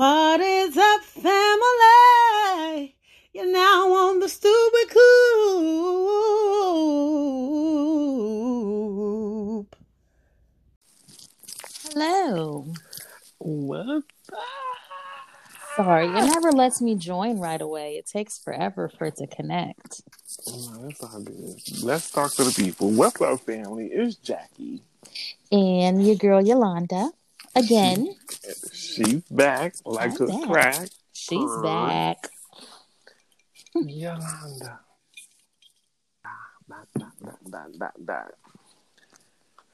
What is up, family? You're now on the Stoop with Coop. Hello. What? Sorry, it never lets me join right away. It takes forever for it to connect. No, that's all good. Let's talk to the people. What's up, family? It's Jackie. And your girl Yolanda, again, She's back, like I'm to back. crack. she's Purr. back. Yolanda.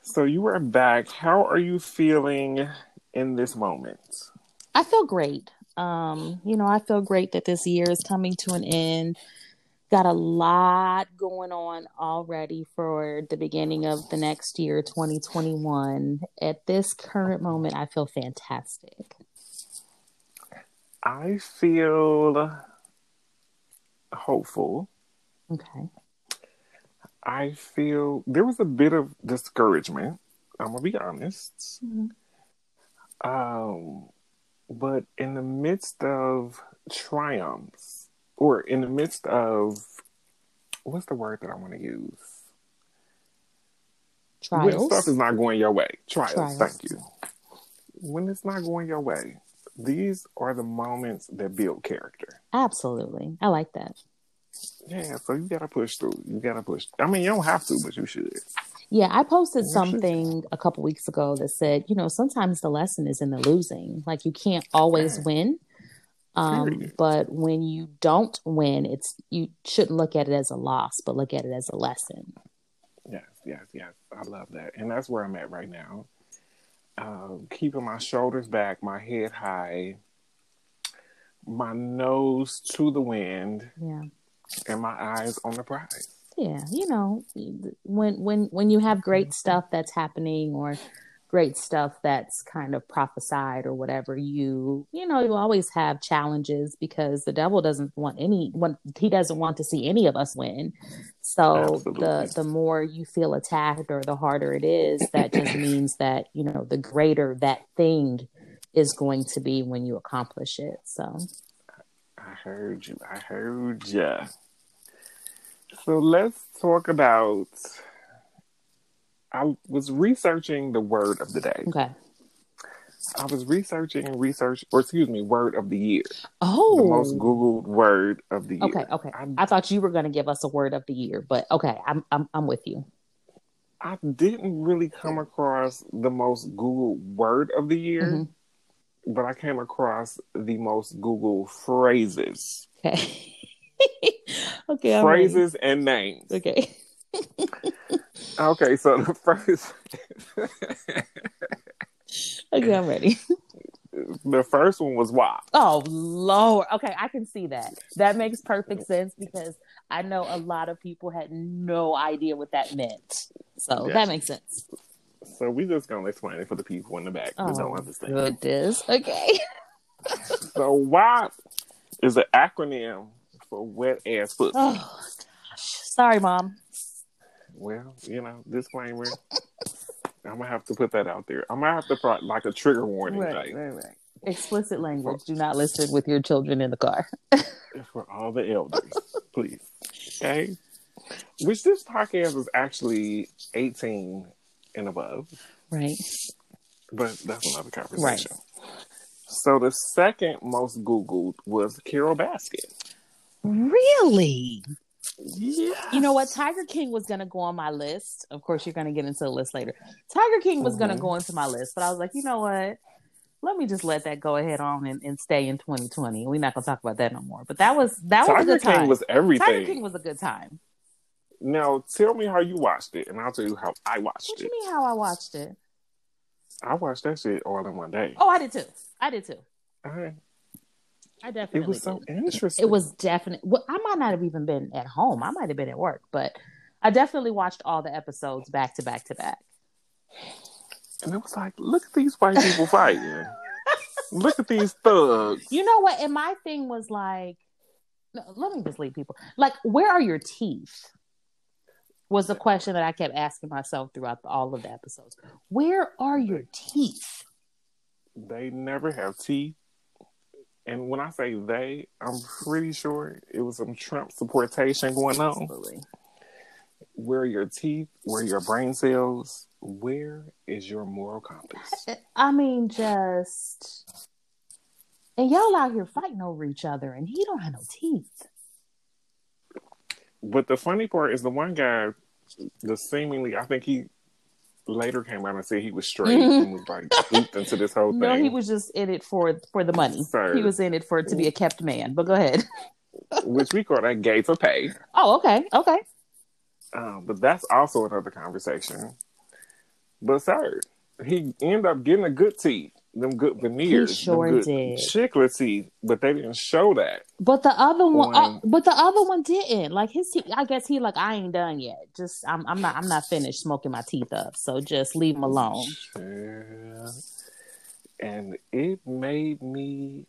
So you are back. How are you feeling in this moment? I feel great. Um, you know, I feel great that this year is coming to an end. Got a lot going on already for the beginning of the next year, 2021. At this current moment, I feel fantastic. I feel hopeful. Okay. I feel there was a bit of discouragement. I'm gonna be honest. Mhm. Um, but in the midst of triumphs, or in the midst of what's the word that I want to use? Trials. When stuff is not going your way. Trials. Trials. Thank you. When it's not going your way, these are the moments that build character. Absolutely. I like that. Yeah, so you gotta push through. You gotta push. I mean, you don't have to, but you should. Yeah, I posted You should. something a couple weeks ago that said, you know, sometimes the lesson is in the losing. Like you can't always Yeah. win. Um, but when you don't win, it's you shouldn't look at it as a loss, but look at it as a lesson. Yes, yes, yes. I love that. And that's where I'm at right now. Um, keeping my shoulders back, my head high, my nose to the wind, Yeah. and my eyes on the prize. Yeah, you know, when when when you have great stuff that's happening or great stuff that's kind of prophesied or whatever, you you know, you always have challenges because the devil doesn't want any want he doesn't want to see any of us win. So Absolutely. the the more you feel attacked or the harder it is, that just means that, you know, the greater that thing is going to be when you accomplish it. So I heard you. I heard ya. So let's talk about. I was researching the word of the day. okay. I was researching research, or excuse me, word of the year. Oh The most Googled word of the year. Okay, okay. I, I thought you were going to give us a word of the year, but okay, I'm I'm I'm with you. I didn't really come across the most Googled word of the year, Mhm. but I came across the most Googled phrases, Okay. okay. Phrases and names. Okay. Okay, so the first, Okay, I'm ready. the first one was WAP. Oh Lord. Okay, I can see that. That makes perfect sense because I know a lot of people had no idea what that meant. So Yeah. that makes sense. So we just gonna explain it for the people in the back that Oh, don't understand. goodness. Okay. So WAP is an acronym for wet ass pussy. Oh gosh. Sorry, mom. Well, you know, disclaimer. I'm gonna have to put that out there. I'm gonna have to put like a trigger warning Right, like, right, right. Explicit language. Do not listen with your children in the car. for all the elders, please. Okay. Which this podcast is actually 18 and above, Right. but that's another conversation. Right. So the second most Googled was Carole Baskin. Really? Yeah. You know what? Tiger King was gonna go on my list. Of course, you're gonna get into the list later. Tiger King was gonna Mhm. go into my list, but I was like, you know what? Let me just let that go ahead on and, and stay in 2020. We're not gonna talk about that no more. But that was that was a Tiger good time. King was everything. Tiger King was a good time. Now tell me how you watched it, and I'll tell you how I watched What it. you mean how I watched it? I watched that shit all in one day. Oh, I did too. I did too. I- I definitely it was so did. interesting. It was definite. Well, I might not have even been at home. I might have been at work, but I definitely watched all the episodes back to back to back. and it was like, look at these white people fighting. look at these thugs. You know what? And my thing was like, no, let me just leave people. Like, where are your teeth? Was the question that I kept asking myself throughout all of the episodes. Where are your teeth? They never have teeth. And when I say they, I'm pretty sure it was some Trump supportation going on. Absolutely. Where are your teeth? Where are your brain cells? Where is your moral compass? I mean, just and y'all out here fighting over each other, and he don't have no teeth. But the funny part is the one guy, the seemingly, I think he later came out and said he was straight and was like looped into this whole thing. No, he was just in it for for the money. Sir. He was in it for it to be a kept man. But go ahead. which we call that gay for pay. Oh, okay, okay. Um, but that's also another conversation. But sir, he ended up getting a good teeth, them good veneers, them sure good did. chiclet teeth, but they didn't show that. But the other one, uh, but the other one didn't. Like his, teeth, I guess he like I ain't done yet. Just I'm, I'm not, I'm not finished smoking my teeth up. So just leave him alone. And it made me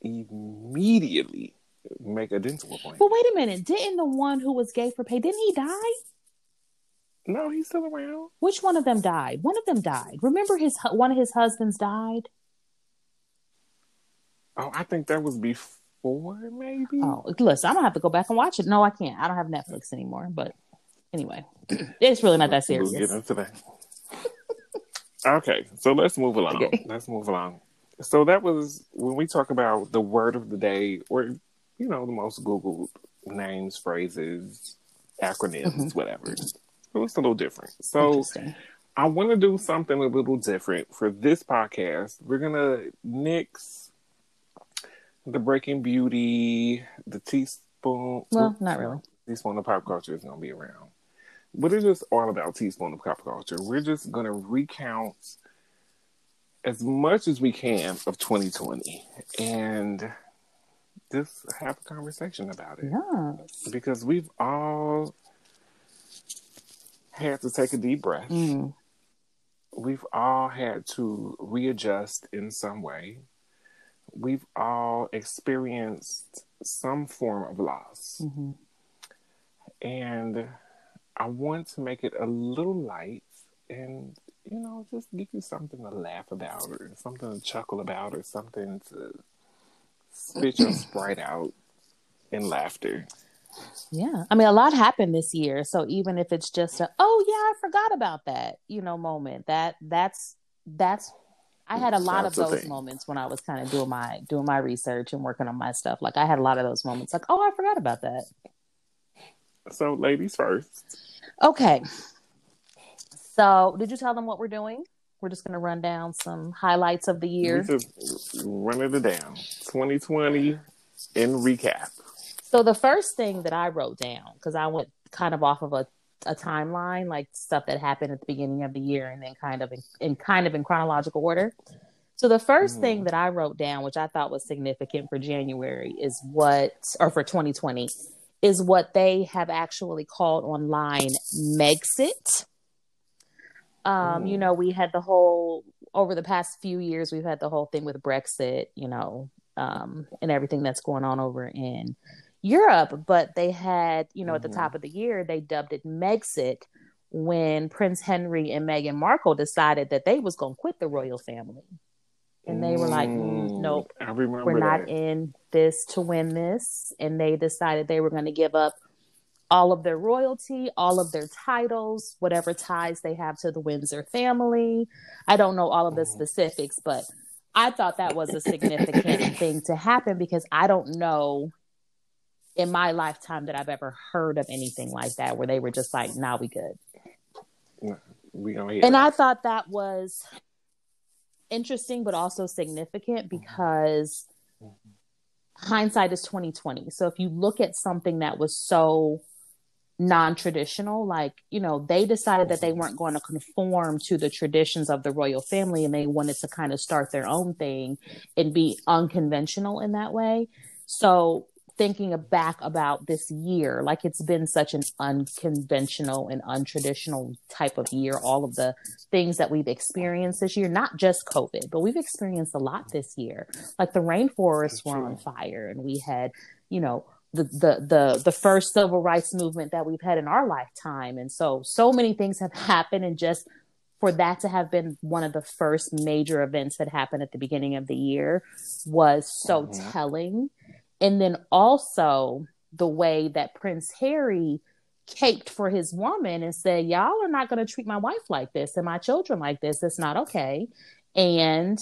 immediately make a dental appointment. But wait a minute, didn't the one who was gay for pay didn't he die? No, he's still around. Which one of them died? One of them died. Remember his one of his husbands died. Oh, I think that was before, maybe. Oh, listen, I'm gonna have to go back and watch it. No, I can't. I don't have Netflix anymore. But anyway, it's really not that We'll serious. get into that. okay, so let's move along. Okay. Let's move along. So that was when we talk about the word of the day, or you know, the most Googled names, phrases, acronyms, whatever. So it's a little different. So Mm-hmm. I want to do something a little different for this podcast. We're gonna nix the Breaking Beauty, the teaspoon. Well, not really. Teaspoon of pop culture is gonna be around, but it's just all about teaspoon of pop culture. We're just gonna recount as much as we can of 2020 and just have a conversation about it Yes. because we've all had to take a deep breath Mm. we've all had to readjust in some way. We've all experienced some form of loss. hmm And I want to make it a little light and, you know, just give you something to laugh about or something to chuckle about or something to spit your sprite out in laughter. Yeah. I mean, a lot happened this year. So even if it's just a, oh yeah, I forgot about that, you know, moment that that's, that's, I had a lot That's of those moments when I was kind of doing my, doing my research and working on my stuff. Like I had a lot of those moments like, oh, I forgot about that. So, ladies first. Okay. So did you tell them what we're doing? We're just going to run down some highlights of the year. Running it down. 2020 in recap. So the first thing that I wrote down, because I went kind of off of a, a timeline, like stuff that happened at the beginning of the year, and then kind of in, in kind of in chronological order. So the 1st Mhm. thing that I wrote down, which I thought was significant for January, is what, or for 2020, is what they have actually called online Megxit. Um, Mm. you know, we had the whole over the past few years, we've had the whole thing with Brexit, you know, um, and everything that's going on over in Europe. But they had, you know, at the Mhm. top of the year, they dubbed it Megxit when Prince Henry and Meghan Markle decided that they was going to quit the royal family, and they were like, mm, Mm, "Nope, we're not that. in this to win this," and they decided they were going to give up all of their royalty, all of their titles, whatever ties they have to the Windsor family. I don't know all of the Mhm. specifics, but I thought that was a significant thing to happen because I don't know in my lifetime that I've ever heard of anything like that where they were just like, "Nah, we good." We hear And that. I thought that was interesting, but also significant mm-hmm. because hindsight is twenty twenty. So if you look at something that was so non-traditional like you know they decided that they weren't going to conform to the traditions of the royal family and they wanted to kind of start their own thing and be unconventional in that way so thinking back about this year like it's been such an unconventional and untraditional type of year all of the things that we've experienced this year not just covid but we've experienced a lot this year like the rainforests were on fire and we had you know the, the the the first civil rights movement that we've had in our lifetime and so so many things have happened and just for that to have been one of the first major events that happened at the beginning of the year was so Mhm. telling. And then also the way that Prince Harry caped for his woman and said, Y'all are not going to treat my wife like this and my children like this. It's not okay. And,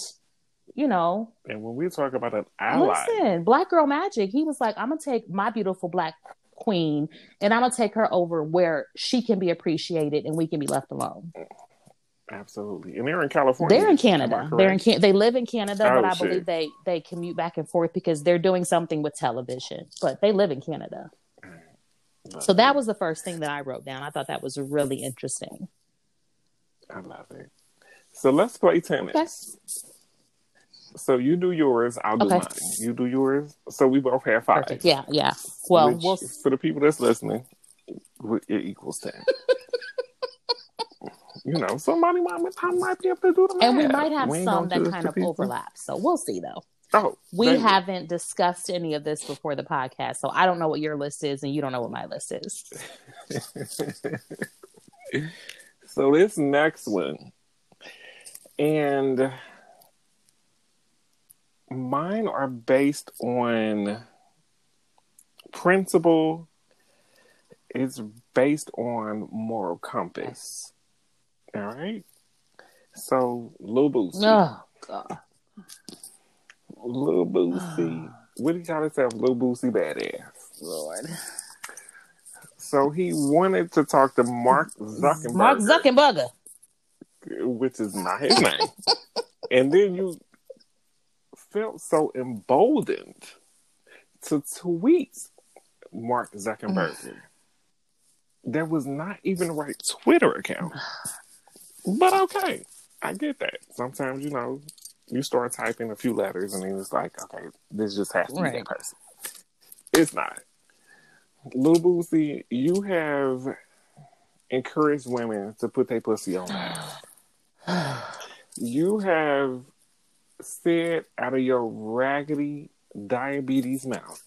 you know, And when we talk about an ally, listen, Black Girl Magic, he was like, I'm going to take my beautiful black queen and I'm going to take her over where she can be appreciated and we can be left alone. Absolutely. And they're in California. They're in Canada. They're in? Can- they live in Canada, oh, but Oh, I shit. believe they they commute back and forth because they're doing something with television. But they live in Canada. So that was the first thing that I wrote down. I thought that was really interesting. I love it. So let's play tennis. Okay. So you do yours, I'll do Okay. mine. You do yours. So we both have five. Perfect. Yeah, yeah. Well, which, we'll for the people that's listening, it equals ten. you know, somebody might, might be able to do the math. and we might have ain't some that kind of overlap. So we'll see though. Oh, We haven't discussed any of this before the podcast, so I don't know what your list is, and you don't know what my list is. so this next one, and mine are based on principle. It's based on moral compass. All right. So Lil Boosie, Oh God. Lil Boosie, what do you gotta say, Lil Boosie badass? Lord. So he wanted to talk to Mark Zuckerberg. Mark Zuckerberg. which is not his name. and then you felt so emboldened to tweet Mark Zuckerberg. there was not even the right Twitter account. But okay, I get that. Sometimes, you know, you start typing a few letters and then it's like, okay, this just has to be Right. that person. It's not. Lil Boosie, you have encouraged women to put their pussy on you have said out of your raggedy diabetes mouth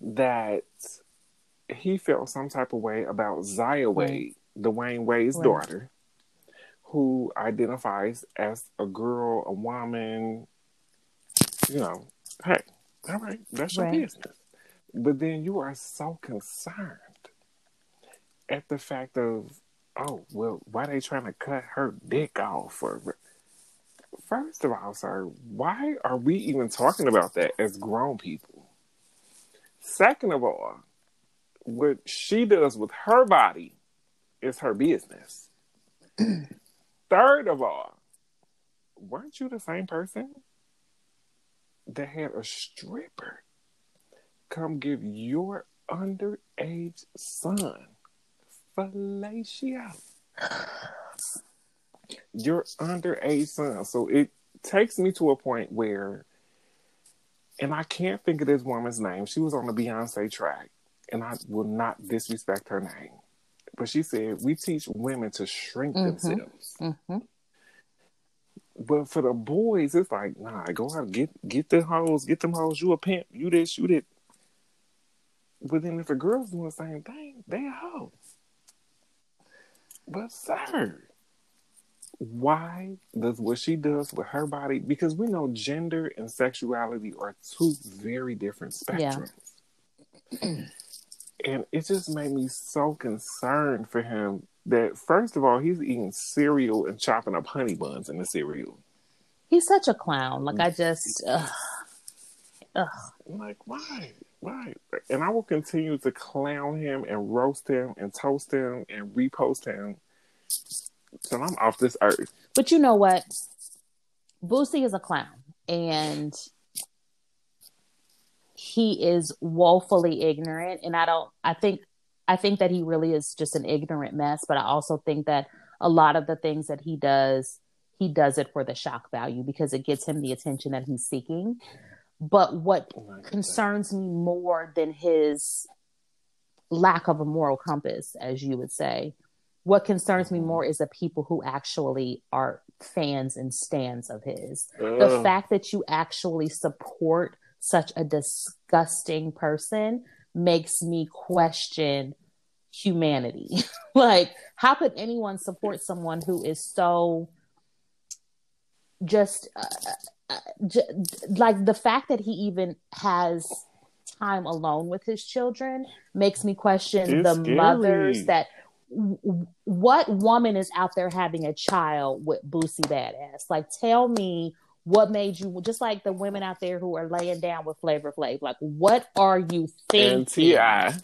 that he felt some type of way about Zaya Wade, Dwyane Wade's Right. daughter, who identifies as a girl, a woman. You know, hey, all right, that's your Right. business. But then you are so concerned at the fact of, oh, well, why they trying to cut her dick off? Or first of all, sir, why are we even talking about that as grown people? Second of all, what she does with her body is her business. Third of all, weren't you the same person that had a stripper come give your underage son fellatio? Your underage son. So it takes me to a point where, and I can't think of this woman's name. She was on the Beyonce track, and I will not disrespect her name. But she said, We teach women to shrink Mhm. themselves. hmm But for the boys, it's like, nah, go out, get get the hoes, get them hoes. You a pimp, you this, you that. But then if a girl's doing the same thing, they a hoe. But sir, why does what she does with her body? Because we know gender and sexuality are two very different Yeah. and it just made me so concerned for him that first of all, he's eating cereal and chopping up honey buns in the cereal. He's such a clown. Like I just, ugh. Ugh. Like, why? Why? And I will continue to clown him and roast him and toast him and repost him till I'm off this earth. But you know what? Boosie is a clown, and he is woefully ignorant. And I don't. I think. I think that he really is just an ignorant mess. But I also think that a lot of the things that he does, he does it for the shock value because it gets him the attention that he's seeking. But what Like, concerns me more than his lack of a moral compass, as you would say. What concerns me more is the people who actually are fans and stands of his. The fact that you actually support such a disgusting person makes me question humanity. like, how could anyone support someone who is so just uh, uh, like the fact that he even has time alone with his children makes me question It's the scary. mothers that w- what woman is out there having a child with Boosie Badass? Like, tell me what made you just like the women out there who are laying down with Flavor Flav. Like, what are you thinking? And T.I.,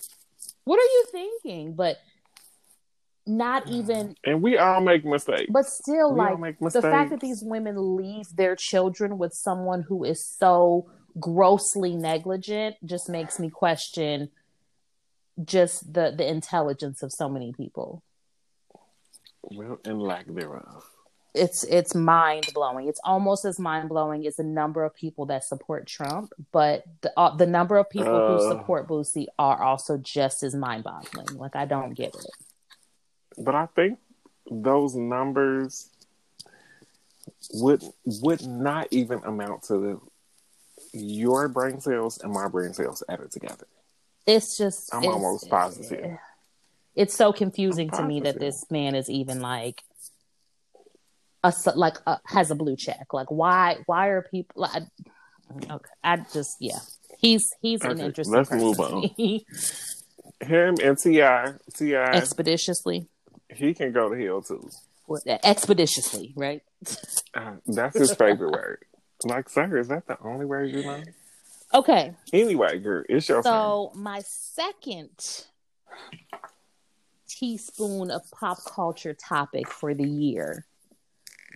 What are you thinking? But not even. and we all make mistakes. But still, we like the fact that these women leave their children with someone who is so grossly negligent just makes me question just the the intelligence of so many people well, and lack thereof. It's it's mind blowing it's almost as mind blowing as the number of people that support trump but the uh, the number of people who Uh. support boosie are also just as mind boggling like i don't get it But I think those numbers would would not even amount to the, your brain cells and my brain cells added together. it's just I'm it's- almost positive. it's so confusing to me that this man is even like a like a, has a blue check like why why are people like, okay i just yeah he's he's an interesting let's person move on. Him and T.I., T.I., expeditiously he can go to hell too. Well, expeditiously right Uh, that's his favorite word. Like, sir, is that the only word you know? okay Anyway, girl, it's your turn. So my second teaspoon of pop culture topic for the year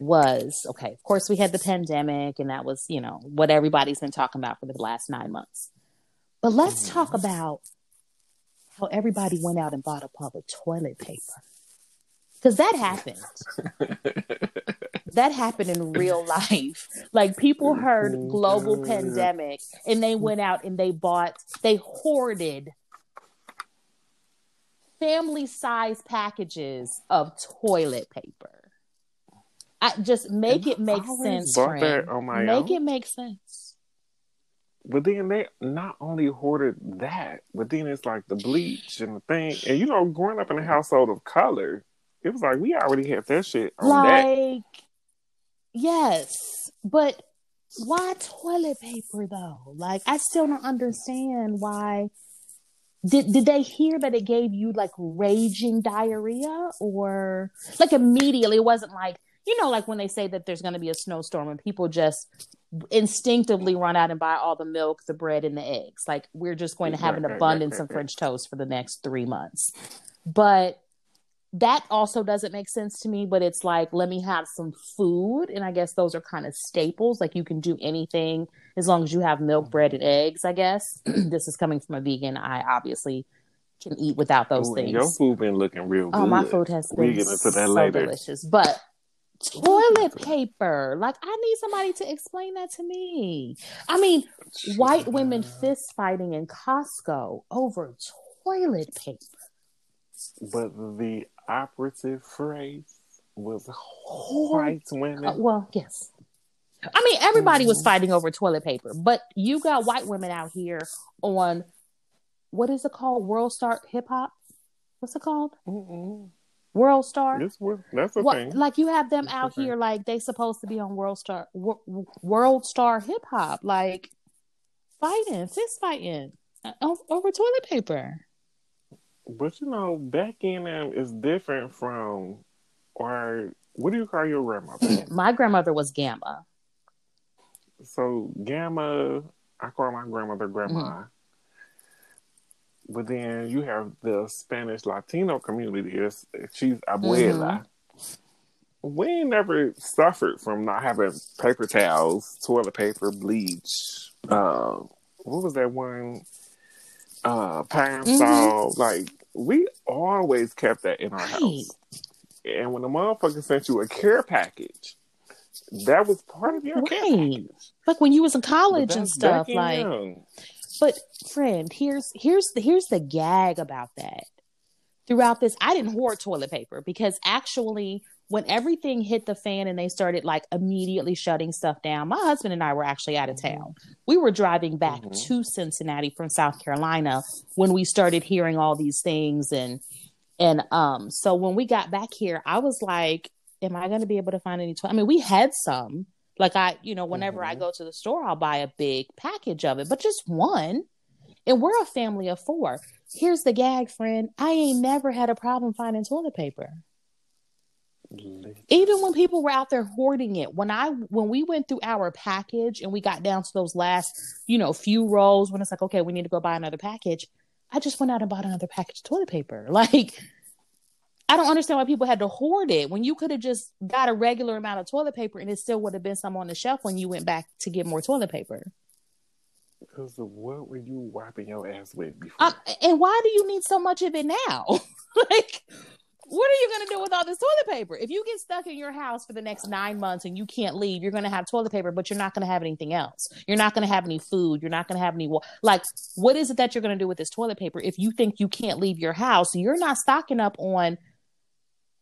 was okay. Of course, we had the pandemic, and that was you know what everybody's been talking about for the last nine months. But let's mm-hmm. talk about how everybody went out and bought a pub of toilet paper because that happened. that happened in real life. Like people heard global pandemic and they went out and they bought, they hoarded family size packages of toilet paper. I just make it make sense. bought friend. that on my make own. it make sense. But then they not only hoarded that, but then it's like the bleach and the thing. And you know, growing up in a household of color, it was like we already had that shit on that. Yes, but why toilet paper though? Like, I still don't understand why. Did did they hear that it gave you like raging diarrhea or like immediately? It wasn't like you know, like when they say that there's going to be a snowstorm and people just instinctively run out and buy all the milk, the bread, and the eggs. Like we're just going to have an abundance of. French toast for the next three months. But that also doesn't make sense to me. But it's like, let me have some food, and I guess those are kind of staples. Like you can do anything as long as you have milk, bread, and eggs. I guess this is coming from a vegan. I obviously can eat without those Ooh, things. Your food been looking real good. Oh, my food has We been get into that so later. delicious. But toilet paper, like I need somebody to explain that to me. I mean, white women fist fighting in Costco over toilet paper. But the operative phrase was white women. Uh, well, yes. I mean, everybody was Mhm. fighting over toilet paper, but you got white women out here on what is it called? World Star Hip Hop? What's it called? Mm-mm. World Star? Was, that's a What, thing. like you have them That's out the thing. here, like they supposed to be on World Star, Wo- Wo- World Star Hip Hop, like fighting, fist fighting uh, over toilet paper. But you know, back in them is different from, or what do you call your grandmother? My grandmother was Gamma. so Gamma, I call my grandmother Grandma. Mm-hmm. But then you have the Spanish Latino community. It's, she's abuela. Mm-hmm. We never suffered from not having paper towels, toilet paper, bleach. Uh, what was that one? Uh, Pine Mhm. Sol. Like we always kept that in our Right. house. And when the motherfucker sent you a care package, that was part of your care package. Like when you was in college and stuff, like young. But friend, here's here's the here's the gag about that. Throughout this, I didn't hoard toilet paper because actually, when everything hit the fan and they started like immediately shutting stuff down, my husband and I were actually out of Mm-hmm. town. We were driving back Mhm. to Cincinnati from South Carolina when we started hearing all these things and and um so when we got back here, I was like, am I going to be able to find any toilet? I mean, we had some. Like I, you know, whenever I Mhm. go to the store, I'll buy a big package of it, but just one. And we're a family of four. Here's the gag, friend. I ain't never had a problem finding toilet paper even when people were out there hoarding it when i when we went through our package and we got down to those last you know few rolls when it's like okay we need to go buy another package i just went out and bought another package of toilet paper like i don't understand why people had to hoard it when you could have just got a regular amount of toilet paper and it still would have been some on the shelf when you went back to get more toilet paper Because what were you wiping your ass with before? um, and why do you need so much of it now like what are you going to do with all this toilet paper? If you get stuck in your house for the next nine months and you can't leave, you're going to have toilet paper, but you're not going to have anything else. You're not going to have any food. You're not going to have any, wa- like, what is it that you're going to do with this toilet paper? If you think you can't leave your house, you're not stocking up on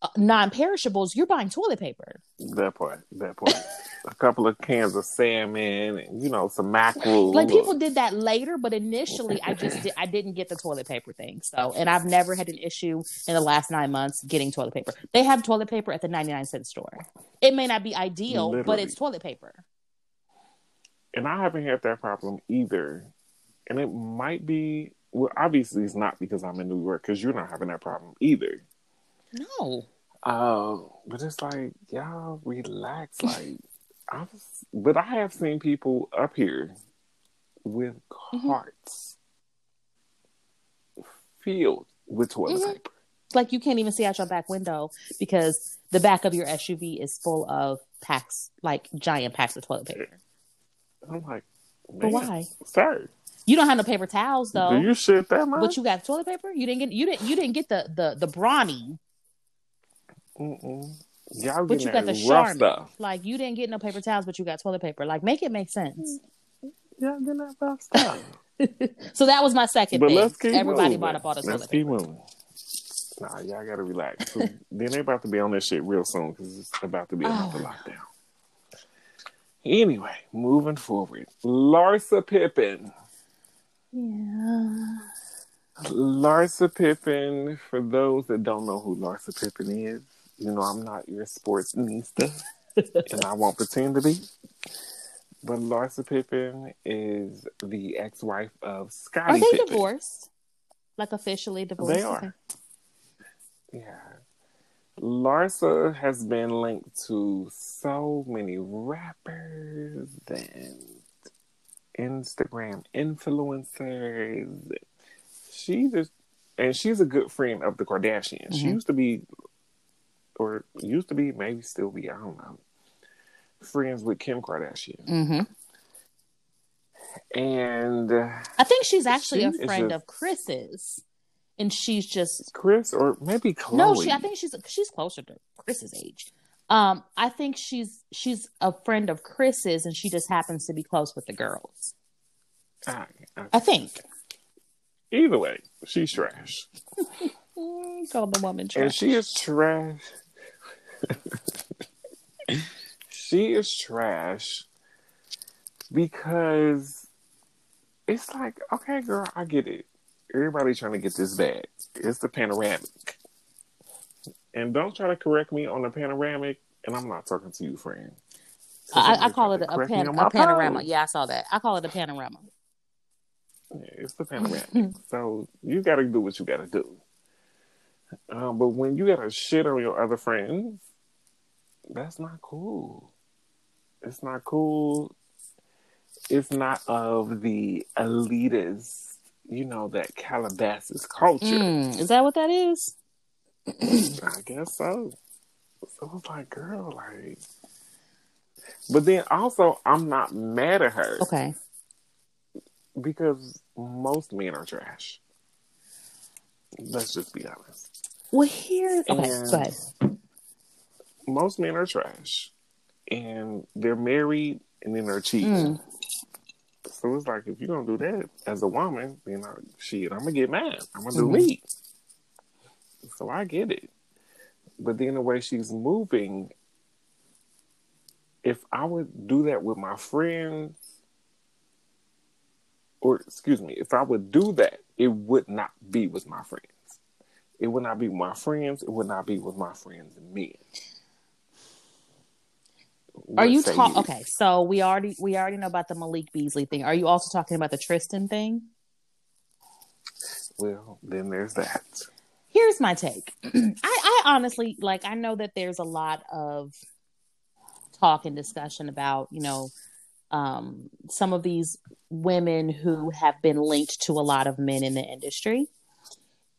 uh, non perishables, you're buying toilet paper. that part, that part. a couple of cans of salmon, and you know, some mackerel. Like people did that later, but initially I just did, I didn't get the toilet paper thing. So, and I've never had an issue in the last nine months getting toilet paper. They have toilet paper at the 99 cent store. It may not be ideal, but it's toilet paper. and I haven't had that problem either. And it might be well, obviously it's not because I'm in New York because you're not having that problem either. No. Uh, but it's like y'all relax. Like I was, but I have seen people up here with Mm-hmm. carts filled with toilet Mhm. paper. Like you can't even see out your back window because the back of your SUV is full of packs, like giant packs of toilet paper. I'm like, But why? sir? You don't have no paper towels though. Do you shit that much? but you got toilet paper? You didn't get you didn't you didn't get the the the brawny, Mm-mm. Y'all but you got the Charmin. stuff. Like you didn't get no paper towels, but you got toilet paper. Like make it make sense. Mm-hmm. Y'all getting that rough stuff. So that was my second But thing. let's keep Everybody moving. bought up all the Let's toilet keep paper. moving. Nah, y'all gotta relax. then they're about to be on this shit real soon because it's about to be another Oh. lockdown. Anyway, moving forward, Larsa Pippen. Yeah. Larsa Pippen. For those that don't know who Larsa Pippen is, you know I'm not your sports nista, and I won't pretend to be. But Larsa Pippen is the ex-wife of Scottie Are they Pippen. divorced? Like officially divorced? They are. Yeah. Larsa has been linked to so many rappers and Instagram influencers. She just, and she's a good friend of the Kardashians. She Mhm. used to be, or used to be, maybe still be, I don't know, friends with Kim Kardashian. Mm-hmm. And uh, I think she's actually She a friend just- of Kris's, and she's just Kris, or maybe Khloé. no. She, I think she's she's closer to Kris's age. Um, I think she's she's a friend of Kris's, and she just happens to be close with the girls. Ah, ah, I think. Either way, she's trash. Call the woman trash. And trash. she is trash. She is trash because it's like, okay, girl, I get it. Everybody trying to get this bag. It's the panoramic. And don't try to correct me on the panoramic, and I'm not talking to you, friend. So I, I call it to a, pan, a panorama. post. Yeah, I saw that. I call it a panorama. Yeah, it's the panoramic. so you got to do what you got to do. Um, but when you got to shit on your other friends, that's not cool. It's not cool. It's not of the elitist, you know, that Calabasas culture. Mm, is that what that is? I guess so. So it's like, girl, like. But then also, I'm not mad at her Okay. because most men are trash. Let's just be honest. Well, here. Okay, And- go ahead. Most men are trash, and they're married and then they're cheating. Mm. So it's like if you're gonna do that as a woman, then I, shit, I'm gonna get mad. I'm gonna do Mhm. me. So I get it, but then the way she's moving, if I would do that with my friends, or excuse me, if I would do that, it would not be with my friends. It would not be my friends. It would not be with my friends and men. Are you talking? Okay, so we already we already know about the Malik Beasley thing. Are you also talking about the Tristan thing? Well, then there's that. Here's my take. I, I honestly like. I know that there's a lot of talk and discussion about you know um, some of these women who have been linked to a lot of men in the industry.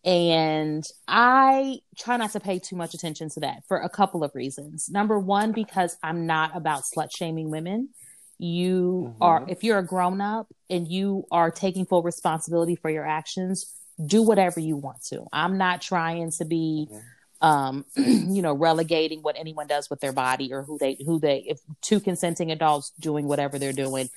And I try not to pay too much attention to that for a couple of reasons. Number one, because I'm not about slut shaming women. You mm-hmm. are, if you're a grown up and you are taking full responsibility for your actions, do whatever you want to. I'm not trying to be, mm-hmm. um, you know, relegating what anyone does with their body or who they, who they, if two consenting adults doing whatever they're doing,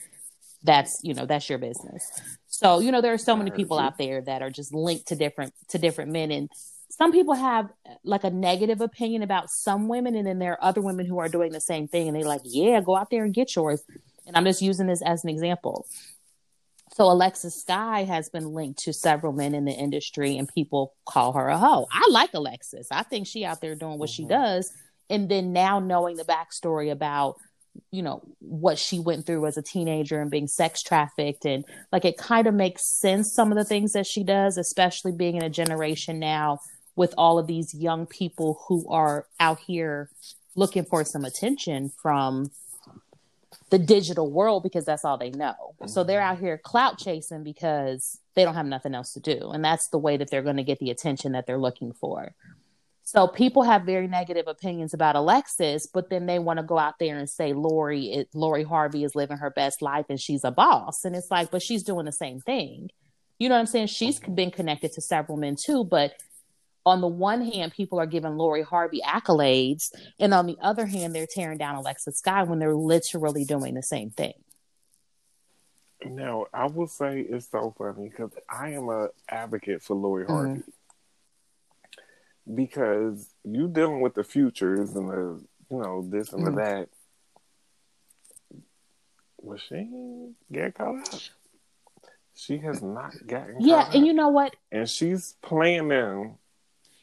that's, you know, that's your business. So, you know, there are so many people out there that are just linked to different to different men and some people have like a negative opinion about some women and then there are other women who are doing the same thing and they're like, "Yeah, go out there and get yours." And I'm just using this as an example. So Alexis Skyy has been linked to several men in the industry and people call her a hoe. I like Alexis. I think she out there doing what mm-hmm. she does. And then now knowing the backstory about you know what she went through as a teenager and being sex trafficked and like it kind of makes sense some of the things that she does especially being in a generation now with all of these young people who are out here looking for some attention from the digital world because that's all they know. Mm-hmm. So they're out here clout chasing because they don't have nothing else to do. And that's the way that they're going to get the attention that they're looking for. So people have very negative opinions about Alexis, but then they want to go out there and say Lori, it, Lori Harvey is living her best life and she's a boss. And it's like, but she's doing the same thing. You know what I'm saying? She's been connected to several men too, but on the one hand, people are giving Lori Harvey accolades, and on the other hand, they're tearing down Alexis Skyy when they're literally doing the same thing. Now, I will say it's so funny because I am a advocate for Lori mm-hmm. Harvey. Mm-hmm because you dealing with the futures and the you know this and mm. the that. Was she get caught out? She has not gotten. Yeah, and you know what? And she's playing them.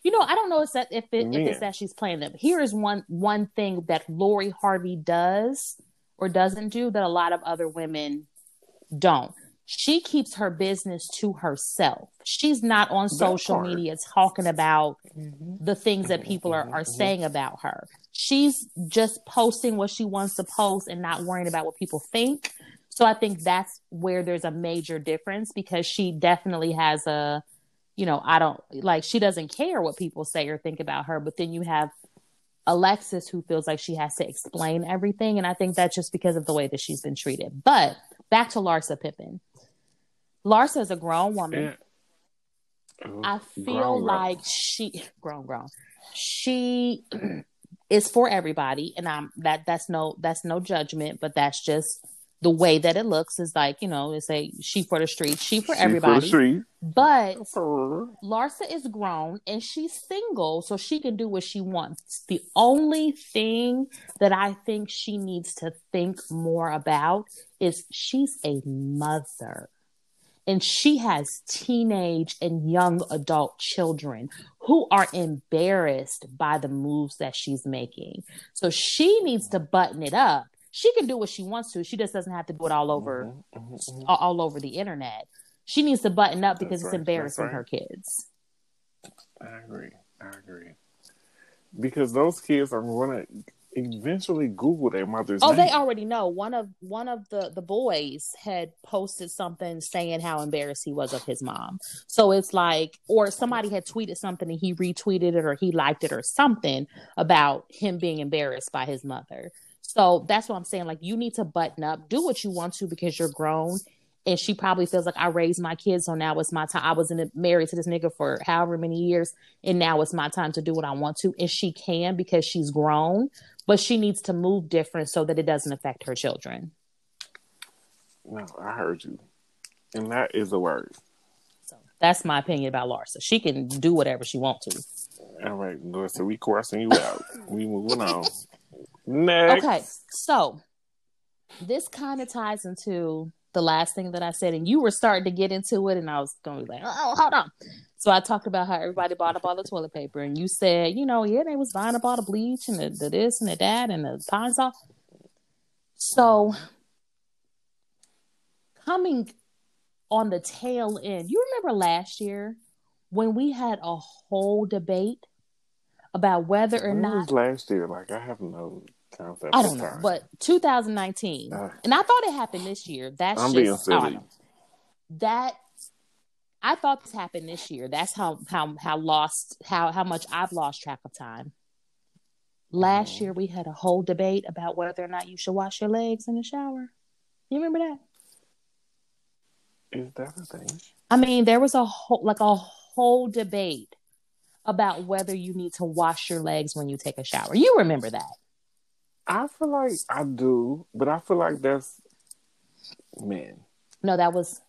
You know, I don't know if that if, it, if it's that she's playing them. Here is one one thing that Lori Harvey does or doesn't do that a lot of other women don't she keeps her business to herself. She's not on social media talking about mm-hmm. the things that people are, are mm-hmm. saying about her. She's just posting what she wants to post and not worrying about what people think. So I think that's where there's a major difference because she definitely has a, you know, I don't like, she doesn't care what people say or think about her. But then you have Alexis who feels like she has to explain everything. And I think that's just because of the way that she's been treated. But back to Larsa Pippen Larsa is a grown woman. Yeah. I feel grown, like grown. she grown grown. She is for everybody, and I'm that that's no that's no judgment, but that's just the way that it looks is like you know it's a she for the street, she for she everybody. For but Larsa is grown and she's single, so she can do what she wants. The only thing that I think she needs to think more about is she's a mother and she has teenage and young adult children who are embarrassed by the moves that she's making. So she needs to button it up. She can do what she wants to. She just doesn't have to do it all over mm-hmm, mm-hmm. mm-hmm. all, over the internet. She needs to button up because That's it's right. embarrassing right. her kids. I agree. I agree. Because those kids are going to eventually Google their mother's. Oh, name. they already know. One of one of the the boys had posted something saying how embarrassed he was of his mom. So it's like, or somebody had tweeted something and he retweeted it or he liked it or something about him being embarrassed by his mother. So that's what I'm saying. Like, you need to button up, do what you want to because you're grown. And she probably feels like I raised my kids, so now it's my time. I was in a, married to this nigga for however many years, and now it's my time to do what I want to. And she can because she's grown but she needs to move different so that it doesn't affect her children. No, I heard you. And that is a word. So that's my opinion about Larsa. She can do whatever she wants to. All right, so we crossing you out. we moving on. Next. Okay, so this kind of ties into the last thing that I said, and you were starting to get into it, and I was going to be like, oh, hold on. So I talked about how everybody bought up all the toilet paper, and you said, you know, yeah, they was buying up all the bleach and the, the this and the that and the Pine-Sol. So coming on the tail end, you remember last year when we had a whole debate about whether or When not was last year? Like I have no concept. I don't know, time. but 2019, Uh, and I thought it happened this year. That's I'm just being silly. that. I thought this happened this year. That's how how how lost how how much I've lost track of time. Last Mhm. year we had a whole debate about whether or not you should wash your legs in the shower. You remember that? Is that a thing? I mean, there was a whole like a whole debate about whether you need to wash your legs when you take a shower. You remember that? I feel like I do, but I feel like that's men. No, that was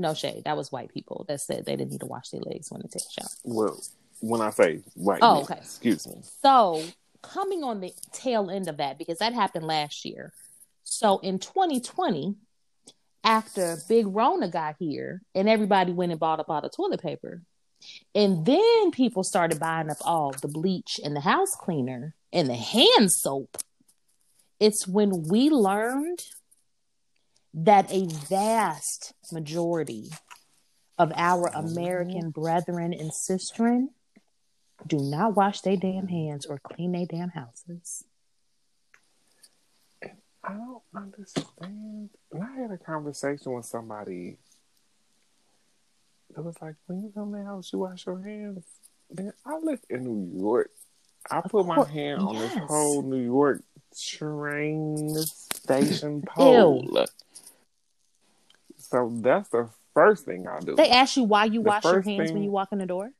no shade. That was white people that said they didn't need to wash their legs when they take a shower. Well, when I say white, Oh, men, okay. Excuse me. So, coming on the tail end of that, because that happened last year. So, in 2020, after Big Rona got here and everybody went and bought up all the toilet paper, and then people started buying up all the bleach and the house cleaner and the hand soap, it's when we learned that a vast majority of our American brethren and sistren do not wash their damn hands or clean their damn houses. I don't understand. And I had a conversation with somebody that was like, when you come to the house, you wash your hands. Man, I live in New York. I put my hand on this whole New York train station pole. So that's the first thing I do. They ask you why you The wash your hands when you walk in the door.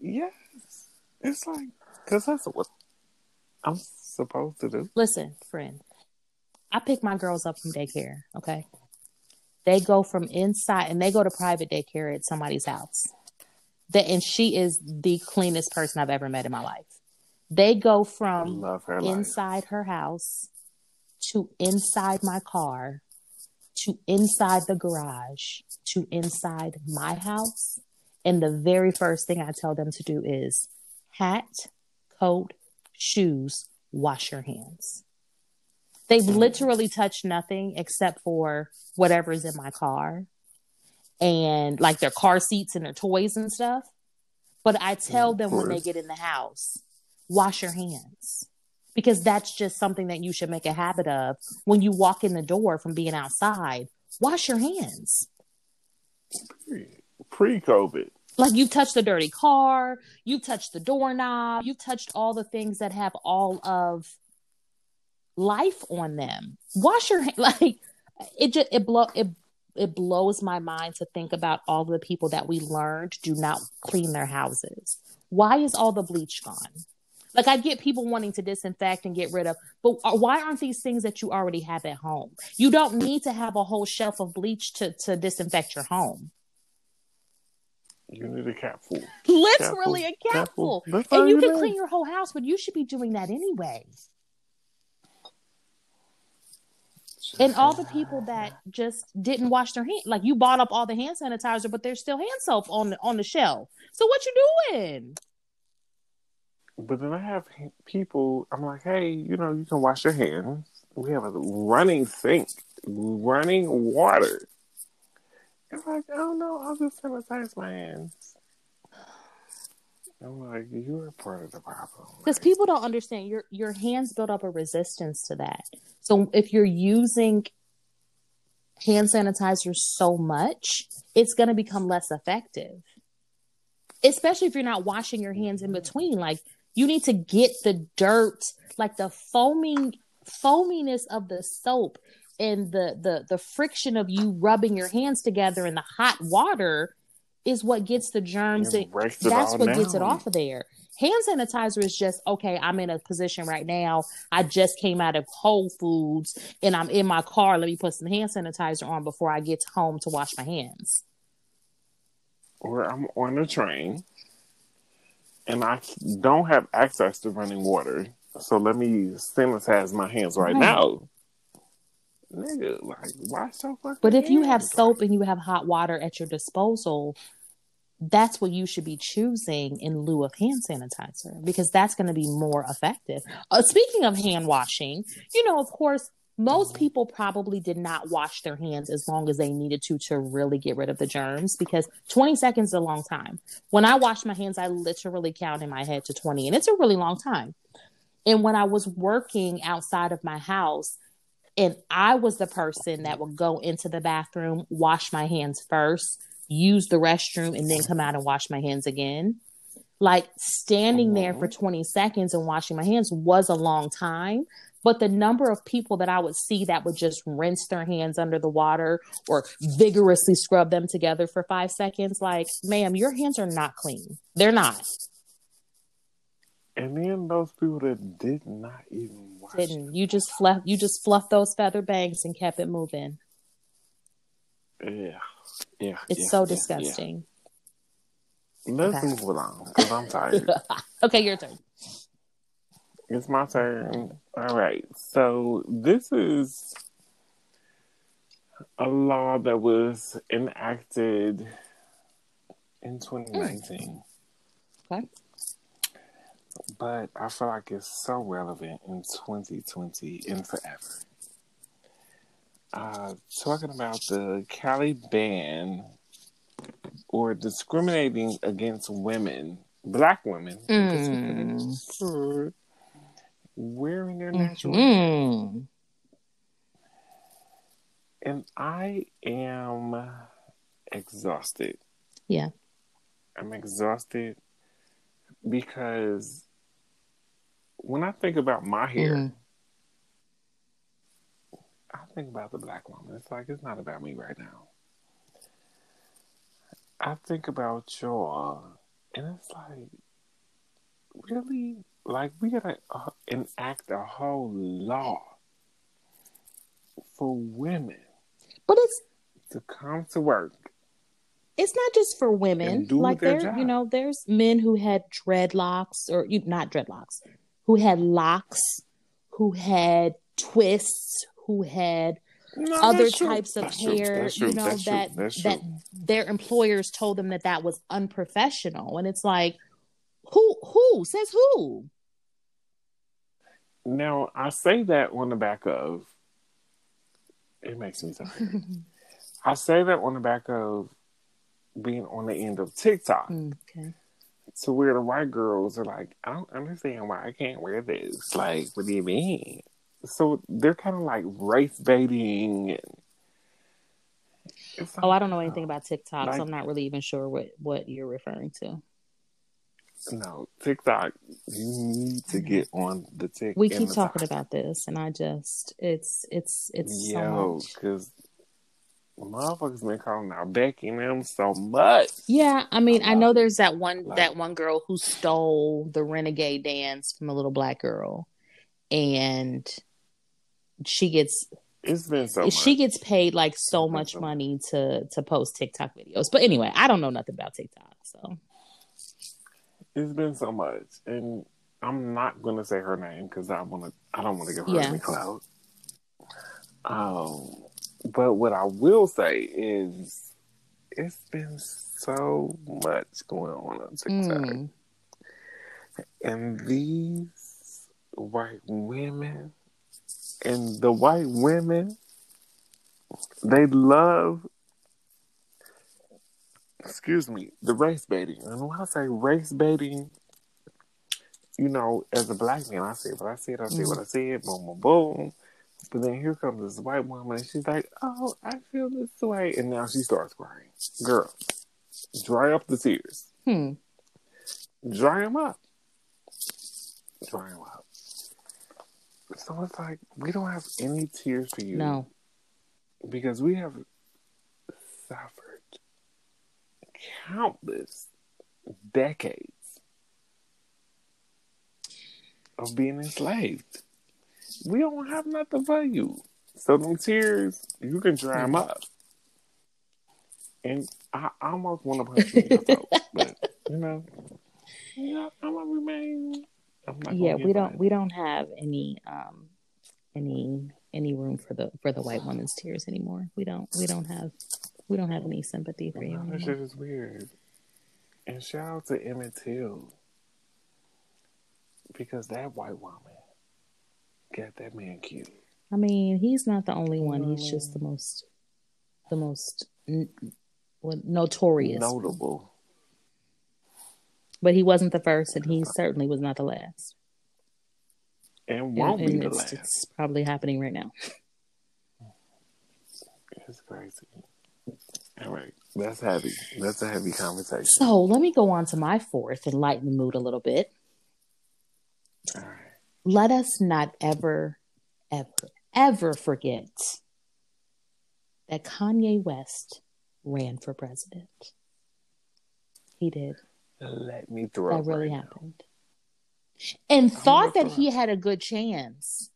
yes. It's like, because that's what I'm supposed to do. Listen, friend, I pick my girls up from daycare. Okay, they go from inside and they go to private daycare at somebody's house. That and she is the cleanest person I've ever met in my life. They go from her life. inside her house to inside my car to inside the garage to inside my house. And the very first thing I tell them to do is hat, coat, shoes, wash your hands. They've mm. literally touched nothing except for whatever's in my car and like their car seats and their toys and stuff. But I mm, tell them when they get in the house, wash your hands because that's just something that you should make a habit of when you walk in the door from being outside. Wash your hands. Pre COVID. Like you've touched the dirty car, you've touched the doorknob, you've touched all the things that have all of life on them. Wash your hand like it just it blow it it blows my mind to think about all the people that we learned do not clean their houses. Why is all the bleach gone? Like I get people wanting to disinfect and get rid of, but uh, why aren't these things that you already have at home? You don't need to have a whole shelf of bleach to to disinfect your home. You need a cap full. Literally a Capful. capful. And you can clean your whole house, but you should be doing that anyway. And all the people that just didn't wash their hands, like you bought up all the hand sanitizer, but there's still hand soap on the on the shelf. So what you doing? But then I have people, I'm like, hey, you know, you can wash your hands. We have a running sink, running water. It's like, oh no, I'll just sanitize my hands. I'm like, you're part of the problem. Because people don't understand your your hands build up a resistance to that. So if you're using hand sanitizer so much, it's going to become less effective. Especially if you're not washing your hands in mm-hmm. between. Like you need to get the dirt, like the foaming foaminess of the soap and the the the friction of you rubbing your hands together in the hot water is what gets the germs. It in- breaks it that's what gets it off of there. Hand sanitizer is just okay. I'm in a position right now. I just came out of Whole Foods and I'm in my car. Let me put some hand sanitizer on before I get home to wash my hands. Or I'm on a train. And I don't have access to running water. So let me sanitize my hands right, Right. now. Nigga, like, wash your fucking But if you have soap and you have hot water at your disposal, that's what you should be choosing in lieu of hand sanitizer because that's going to be more effective. Uh, speaking of hand washing, you know, of course, most people probably did not wash their hands as long as they needed to to really get rid of the germs because 20 seconds is a long time. When I wash my hands, I literally count in my head to 20, and it's a really long time. And when I was working outside of my house, and I was the person that would go into the bathroom, wash my hands first, use the restroom, and then come out and wash my hands again. Like standing there for 20 seconds and washing my hands was a long time. But the number of people that I would see that would just rinse their hands under the water or vigorously scrub them together for five seconds, like, ma'am, your hands are not clean. They're not. And then those people that did not even wash. Didn't you just fluff you just fluffed those feather bangs and kept it moving. Yeah. Yeah. It's yeah, so yeah, disgusting. yeah. Let's Okay. move along because I'm tired. okay, your turn. It's my turn. All right. So this is a law that was enacted in 2019, Okay. but I feel like it's so relevant in 2020 and forever. Uh, talking about the Cali ban or discriminating against women, black women, Mm. Wearing their natural Mm. And I am exhausted. Yeah. I'm exhausted because when I think about my hair, Mhm. I think about the black woman. It's like it's not about me right now. I think about y'all, and it's like, really? Like, we gotta uh, enact a whole law for women But it's to come to work it's not just for women. Like there, you know, there's men who had dreadlocks or you not dreadlocks, who had locks, who had twists, who had No, other true. types of That's hair, true. you know, That's that that their employers told them that that was unprofessional. And it's like, who who says who? Now I say that on the back of it makes me tired. I say that on the back of being on the end of TikTok okay. to where the white girls are like, I don't understand why I can't wear this. Like, what do you mean? So they're kind of like race baiting. And Oh, I don't know uh, anything about TikTok, Like- so I'm not really even sure what what you're referring to. No, TikTok, you need to mm-hmm. get on the TikTok. We keep talking about this, and I just it's it's it's so Yo, because motherfuckers been calling out Becky and them so much. Yeah, I mean, I know there's that one like- that one girl who stole the renegade dance from a little black girl, and she gets It's been so much. she gets paid like so much so money to to post TikTok videos. But anyway, I don't know nothing about TikTok, so It's been so much, and I'm not gonna say her name because I want to. I don't want to give her Yeah. any clout. Um, but what I will say is, it's been so much going on on TikTok, mm, and these white women, and the white women, they love. Excuse me, the race baiting. And when I say race baiting, you know, as a black man, I said what I said, I said what I said, boom, boom, boom. But then here comes this white woman, and she's like, "Oh, I feel this way," and now she starts crying. Girl, dry up the tears. hmm. Dry them up. Dry them up. So it's like we don't have any tears for you, no, because we have suffered countless decades of being enslaved. We don't have nothing for you. So them tears, you can dry them up. And I, almost want to punch you in your throat, but you know, Yeah, I'm gonna remain. I'm yeah, we don't we don't have any um any any room for the for the white woman's tears anymore. We don't we don't have we don't have any sympathy for you that shit is weird. And shout out to Emmett Till. Because that white woman got that man killed. I mean, he's not the only one. He's just the mm. most the most n- notorious. Notable. But he wasn't the first, and he certainly was not the last. And And, won't be and the it's, last. it's probably happening right now. It's crazy. All right. That's heavy. That's a heavy conversation. So let me go on to my fourth and lighten the mood a little bit. All right. Let us not ever, ever, ever forget that Kanye West ran for president. He did. Let me throw That really right now. happened. And thought that he had a good chance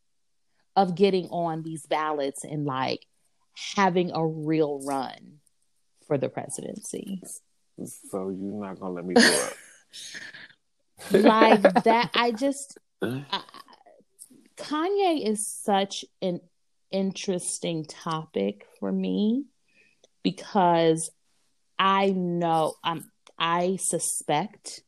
of getting on these ballots and like having a real run for the presidency. So you're not gonna let me throw up. like that i just I, kanye is such an interesting topic for me because i know um, i suspect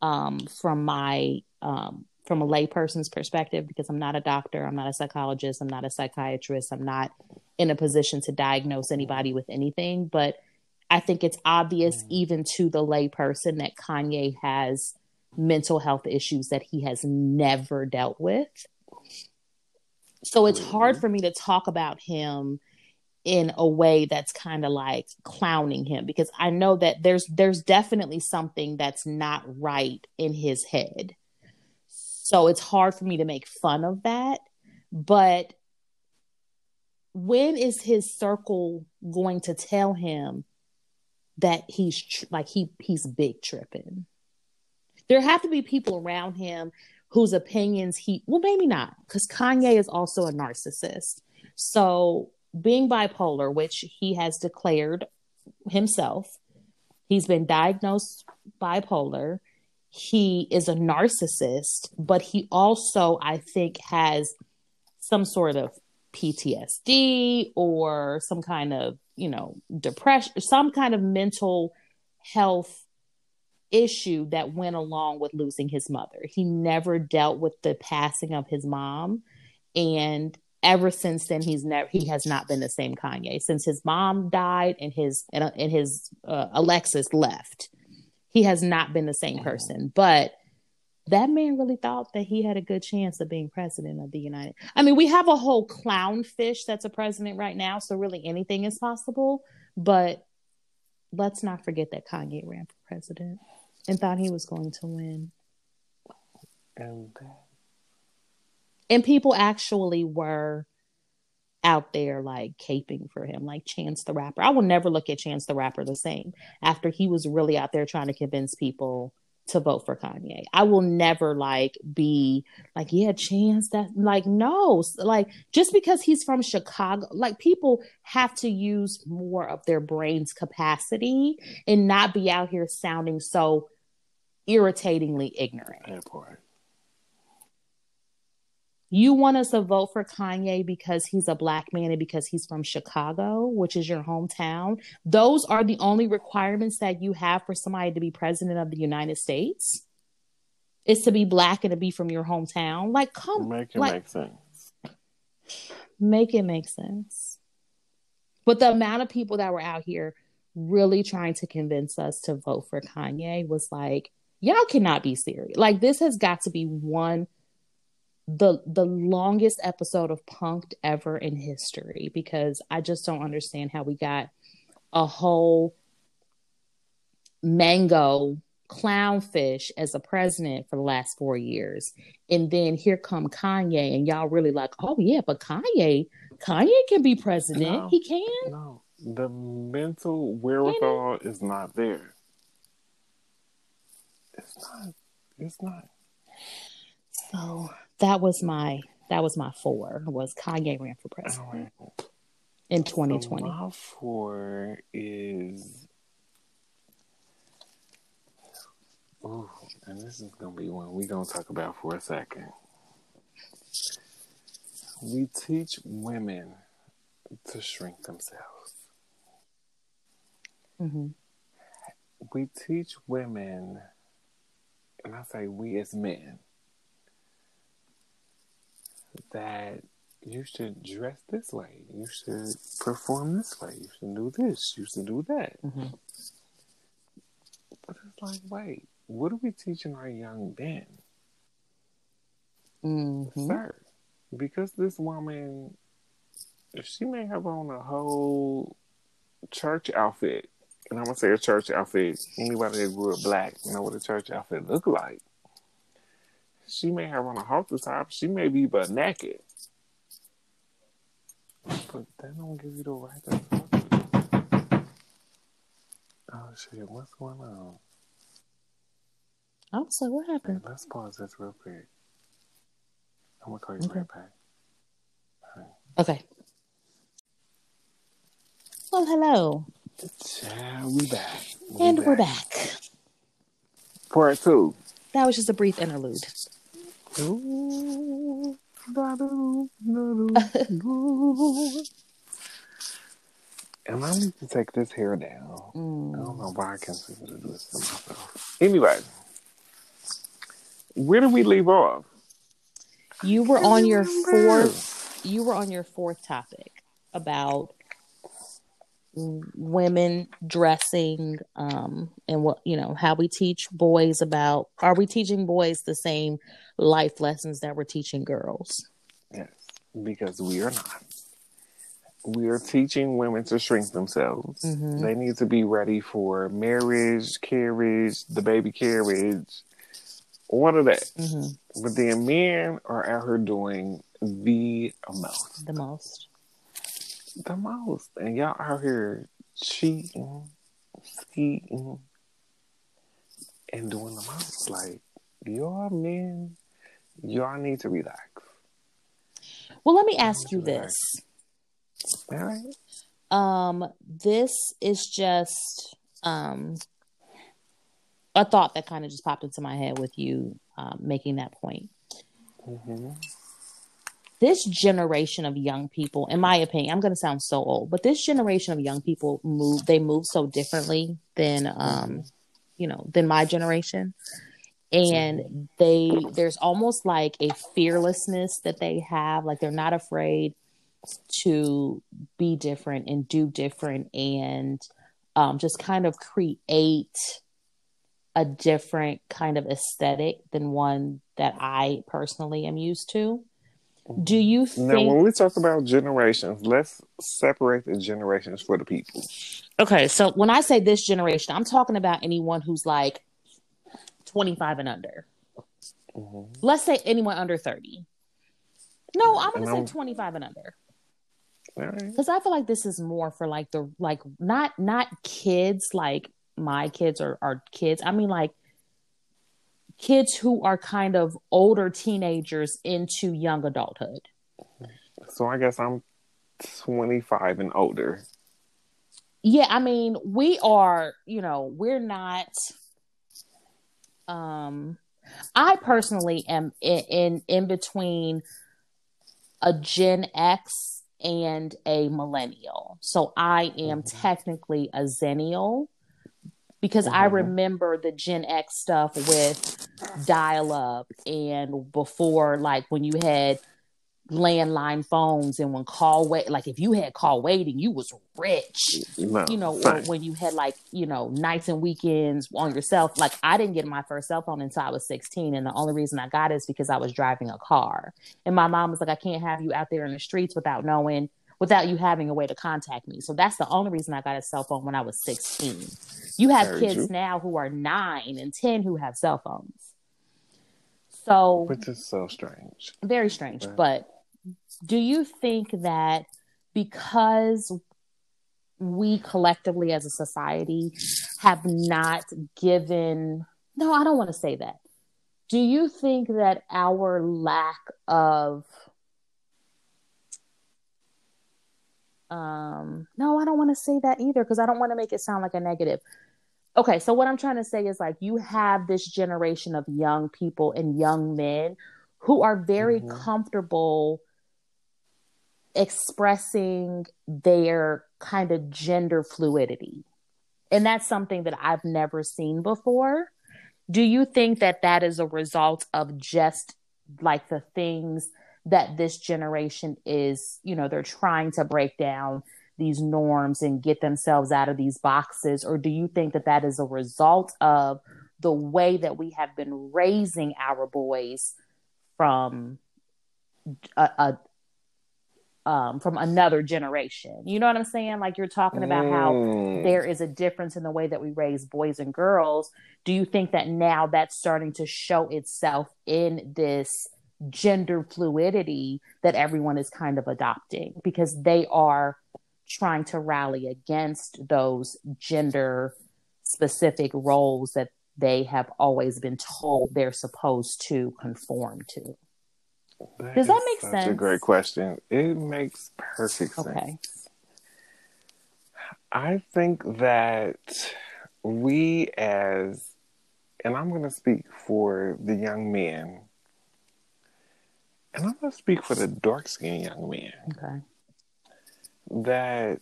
um, from my um, from a layperson's perspective because i'm not a doctor i'm not a psychologist i'm not a psychiatrist i'm not in a position to diagnose anybody with anything but i think it's obvious mm. even to the layperson that kanye has mental health issues that he has never dealt with. So it's hard for me to talk about him in a way that's kind of like clowning him because I know that there's there's definitely something that's not right in his head. So it's hard for me to make fun of that, but when is his circle going to tell him that he's tr- like he he's big tripping? there have to be people around him whose opinions he well maybe not because kanye is also a narcissist. So being bipolar which he has declared himself he's been diagnosed bipolar he is a narcissist but he also i think has some sort of ptsd or some kind of you know depression some kind of mental health issue that went along with losing his mother. He never dealt with the passing of his mom and ever since then he's never he has not been the same Kanye. Since his mom died and his and, and his uh, Alexis left. He has not been the same uh-huh. person. But that man really thought that he had a good chance of being president of the United. I mean, we have a whole clownfish that's a president right now, so really anything is possible, but let's not forget that Kanye ran for president and thought he was going to win. That, And people actually were out there like caping for him, like Chance the Rapper. I will never look at Chance the Rapper the same after he was really out there trying to convince people to vote for Kanye. I will never like be like, yeah, Chance that like no, like just because he's from Chicago, like people have to use more of their brain's capacity and not be out here sounding so irritatingly ignorant. You want us to vote for Kanye because he's a black man and because he's from Chicago, which is your hometown. Those are the only requirements that you have for somebody to be president of the United States. Is to be black and to be from your hometown. Like, come, Make it like, make sense. make it make sense. But the amount of people that were out here really trying to convince us to vote for Kanye was like, y'all cannot be serious. Like this has got to be one the the longest episode of Punk'd ever in history because I just don't understand how we got a whole mango clownfish as a president for the last four years. And then here come Kanye, and y'all really like, oh yeah, but Kanye, Kanye can be president. No. He can. No, the mental wherewithal is not there. It's not. It's not. So that was my that was my four was Kanye ran for president right. in So 2020. my four is Ooh, and this is gonna be one we're gonna talk about for a second. We teach women to shrink themselves. Mm-hmm. We teach women, and I say we as men, that you should dress this way, you should perform this way, you should do this, you should do that. Mm-hmm. But it's like, wait, what are we teaching our young men? Mm-hmm. Sir, because this woman, if she may have on a whole church outfit. And I'm going to say a church outfit. Anybody that grew up black you know what a church outfit look like. She may have on a halter top. She may be butt naked. But that don't give you the right to talk. Oh, shit. What's going on? I was like, what happened? Let's pause this real quick. I'm gonna call you Okay. right back. Okay. Well, hello. Child, we back. We And we're back. Part two. That was just a brief interlude. Ooh, da-doo, da-doo, and I need to take this hair down. I Mm. don't know why I can't seem to do this to myself. Anyway, where did we leave off? You were on your fourth. You were on your fourth topic about women dressing, um, and what you know how we teach boys about. Are we teaching boys the same life lessons that we're teaching girls? Yes, because we are not. We are teaching women to shrink themselves. Mhm. They need to be ready for marriage, carriage, the baby carriage, all of that. Mm-hmm. But then men are out here doing the most. The most. The most. And y'all out here cheating, skeeting, and doing the most. Like, y'all men, y'all need to relax. Well, let me ask you this. All right? Um, this is just um a thought that kind of just popped into my head with you um, making that point. hmm This generation of young people, in my opinion, I'm going to sound so old, but this generation of young people move. They move so differently than, um, you know, than my generation, and they there's almost like a fearlessness that they have. Like they're not afraid to be different and do different and um, just kind of create a different kind of aesthetic than one that I personally am used to. Do you Now, when we talk about generations, let's separate the generations for the people. okay, so when I say this generation, I'm talking about anyone who's like 25 and under. hmm Let's say anyone under 30. No, I'm going to I'm- say 25 and under. All right. because I feel like this is more for like the like not not kids like my kids or are kids. I mean like kids who are kind of older teenagers into young adulthood. So I guess I'm 25 and older. Yeah, I mean we are, you know, we're not. Um, I personally am in in, in between a Gen X and a millennial. So I am Mhm. technically a Xennial because I Mhm. remember the Gen X stuff with dial up and before like when you had landline phones and when call wait like if you had call waiting you was rich No, you know, or when you had like, you know, nights and weekends on yourself. Like I didn't get my first cell phone until I was 16. And the only reason I got it is because I was driving a car. And my mom was like, I can't have you out there in the streets without knowing, without you having a way to contact me. So that's the only reason I got a cell phone when I was 16. You have Very kids true. now who are nine and 10 who have cell phones. So Which is so strange. very strange. But do you think that because we collectively as a society have not given, no, I don't want to say that. Do you think that our lack of, um, no, I don't want to say that either because I don't want to make it sound like a negative. okay, so what I'm trying to say is like you have this generation of young people and young men who are very Mhm. comfortable expressing their kind of gender fluidity. And that's something that I've never seen before. Do you think that that is a result of just like the things that this generation is, you know, they're trying to break down these norms and get themselves out of these boxes? Or do you think that that is a result of the way that we have been raising our boys from a, a um, from another generation? You know what I'm saying? Like you're talking about how Mm. there is a difference in the way that we raise boys and girls. Do you think that now that's starting to show itself in this gender fluidity that everyone is kind of adopting because they are trying to rally against those gender specific roles that they have always been told they're supposed to conform to? Does that make such A great question. It makes perfect sense. Okay. I think that we as and I'm going to speak for the young men, and I'm going to speak for the dark skinned young men, Okay. that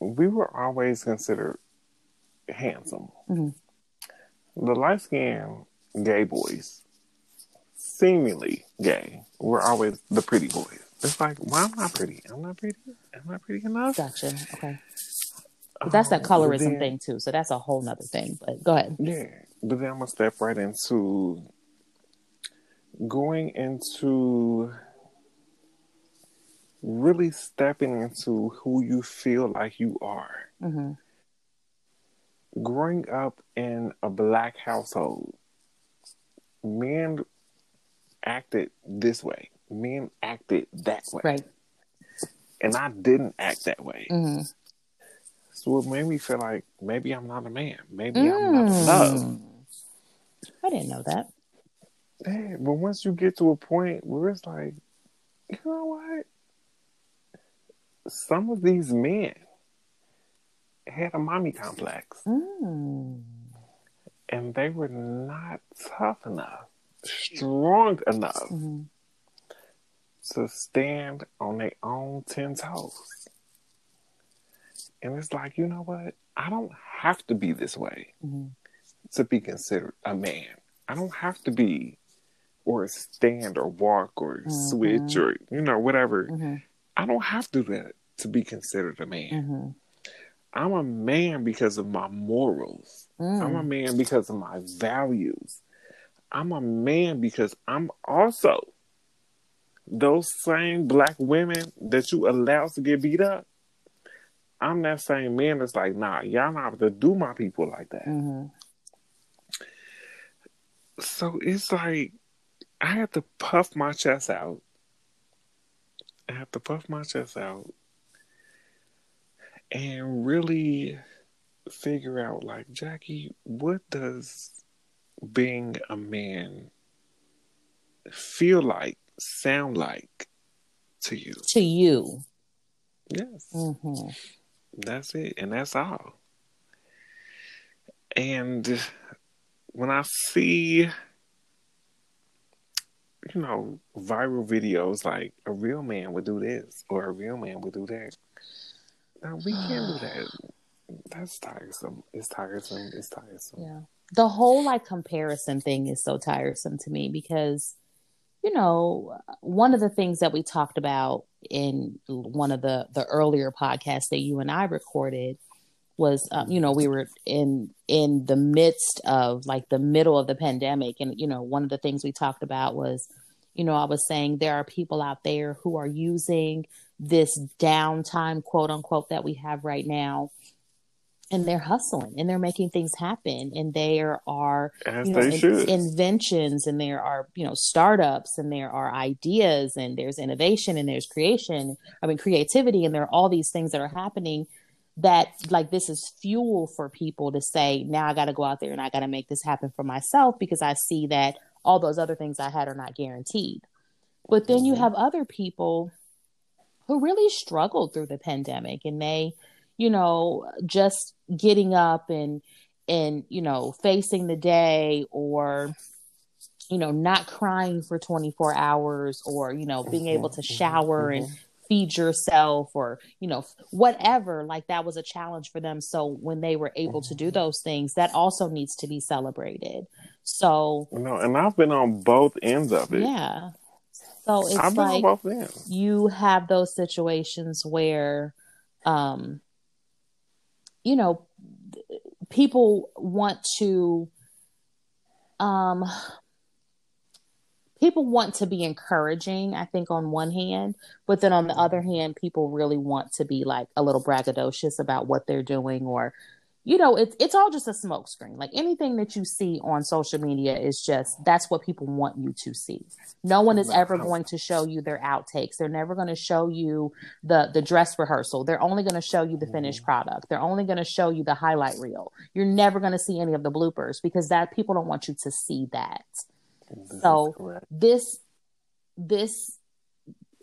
we were always considered handsome. Mhm. The light skinned gay boys, seemingly gay, were always the pretty boys. It's like, well, I'm not pretty. I'm not pretty. I'm not pretty enough. Gotcha. Okay. But that's that Um, colorism then- thing too. So that's a whole nother thing. But go ahead. Yeah, but then I'm gonna step right into going into really stepping into who you feel like you are. hmm Growing up in a black household, men acted this way, men acted that way, Right. and I didn't act that way. hmm So it made me feel like maybe I'm not a man, maybe I'm not enough. Mm. I didn't know that. Yeah, but once you get to a point where it's like, you know what? Some of these men had a mommy complex Mm. and they were not tough enough, strong enough hmm to stand on their own 10 toes. And it's like, you know what? I don't have to be this way hmm to be considered a man. I don't have to be or stand or walk or switch or, you know, whatever. hmm I don't have to do that to be considered a man. hmm I'm a man because of my morals. I'm a Mm. man because of my values. I'm a man because I'm also those same black women that you allow to get beat up. I'm that same man that's like, nah, y'all not to do my people like that. hmm So it's like I have to puff my chest out. I have to puff my chest out and really figure out like Jackie, what does being a man feel like, sound like to you? To you. Yes. hmm That's it, and that's all. And when I see, you know, viral videos like a real man would do this or a real man would do that, now we can't do that. That's tiresome. It's tiresome. It's tiresome. Yeah. The whole like comparison thing is so tiresome to me because, you know, one of the things that we talked about in one of the the earlier podcasts that you and I recorded was, um, you know, we were in in the midst of like the middle of the pandemic, and you know, one of the things we talked about was, you know, I was saying there are people out there who are using this downtime, quote unquote, that we have right now and they're hustling and they're making things happen and there are you know in- inventions and there are you know startups and there are ideas and there's innovation and there's creation i mean creativity and there are all these things that are happening that like this is fuel for people to say now i got to go out there and i got to make this happen for myself because i see that all those other things i had are not guaranteed but then you Mhm. have other people who really struggled through the pandemic and they you know just getting up and and you know facing the day or you know not crying for 24 hours or you know being able to shower and feed yourself or you know whatever like that was a challenge for them. So when they were able to do those things that also needs to be celebrated. So No, and I've been on both ends of it. yeah. So it's I've been like on both ends. you have those situations where um you know people want to um people want to be encouraging i think on one hand but then on the other hand people really want to be like a little braggadocious about what they're doing or you know it's it's all just a smokescreen like anything that you see on social media is just that's what people want you to see. No one is ever going to show you their outtakes. They're never going to show you the the dress rehearsal. They're only going to show you the finished mm-hmm. product. They're only going to show you the highlight reel. You're never going to see any of the bloopers because that people don't want you to see that. This So- this this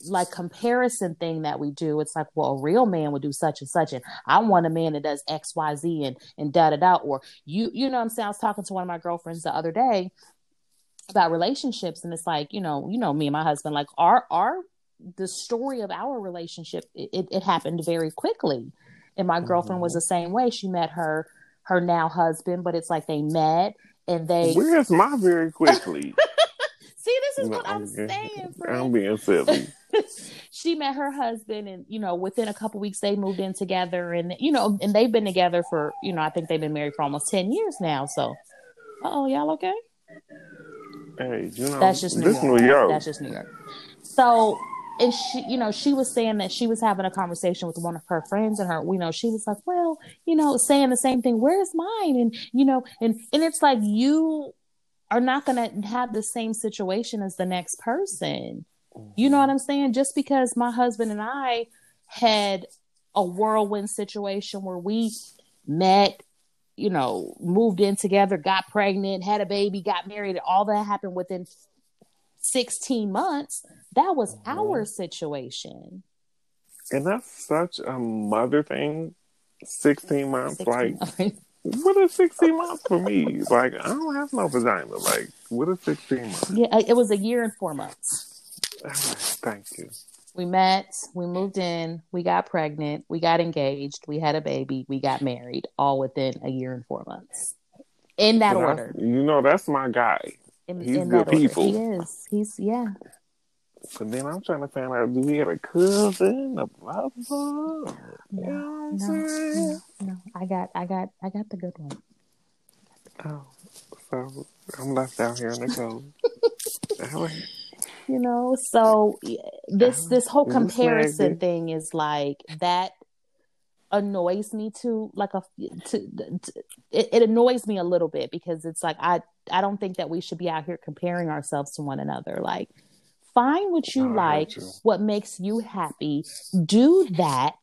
like comparison thing that we do it's like well a real man would do such and such and i want a man that does xyz and and da da da or you you know i'm saying i was talking to one of my girlfriends the other day about relationships and it's like you know you know me and my husband like our our the story of our relationship it, it, it happened very quickly and my girlfriend was mm-hmm. the same way she met her her now husband but it's like they met and they Where's my very quickly? see this is No, what i'm okay. saying friend. I'm being silly. she met her husband and you know within a couple weeks they moved in together and you know and they've been together for you know i think they've been married for almost 10 years now so. Oh y'all okay? Hey, you know, that's just new this york. New York. that's just new york. So and she you know she was saying that she was having a conversation with one of her friends and her you know she was like well you know saying the same thing where's mine? And you know and and it's like you are not going to have the same situation as the next person you know what I'm saying? Just because my husband and I had a whirlwind situation where we met, you know, moved in together, got pregnant, had a baby, got married, all that happened within 16 months. That was Mhm. our situation. and that's such a mother thing. Sixteen months, 16 like what is sixteen months for me? Like I don't have no vagina. Like what is sixteen months? yeah, it was a year and four months. Thank you. We met, we moved in, we got pregnant, we got engaged, we had a baby, we got married, all within a year and four months. In that I- order. you know, that's my guy. In, He's in good that order. people. He is. He's yeah. But then I'm trying to find out: do we have a cousin, a brother? You know No, no, no. I got, I got, I got the good one. Oh, so I'm left out here in the cold. You know, so this this whole comparison thing is like that annoys me to like a to, to it, it annoys me a little bit because it's like I I don't think that we should be out here comparing ourselves to one another. Like, find what you No, like, you. what makes you happy, do that,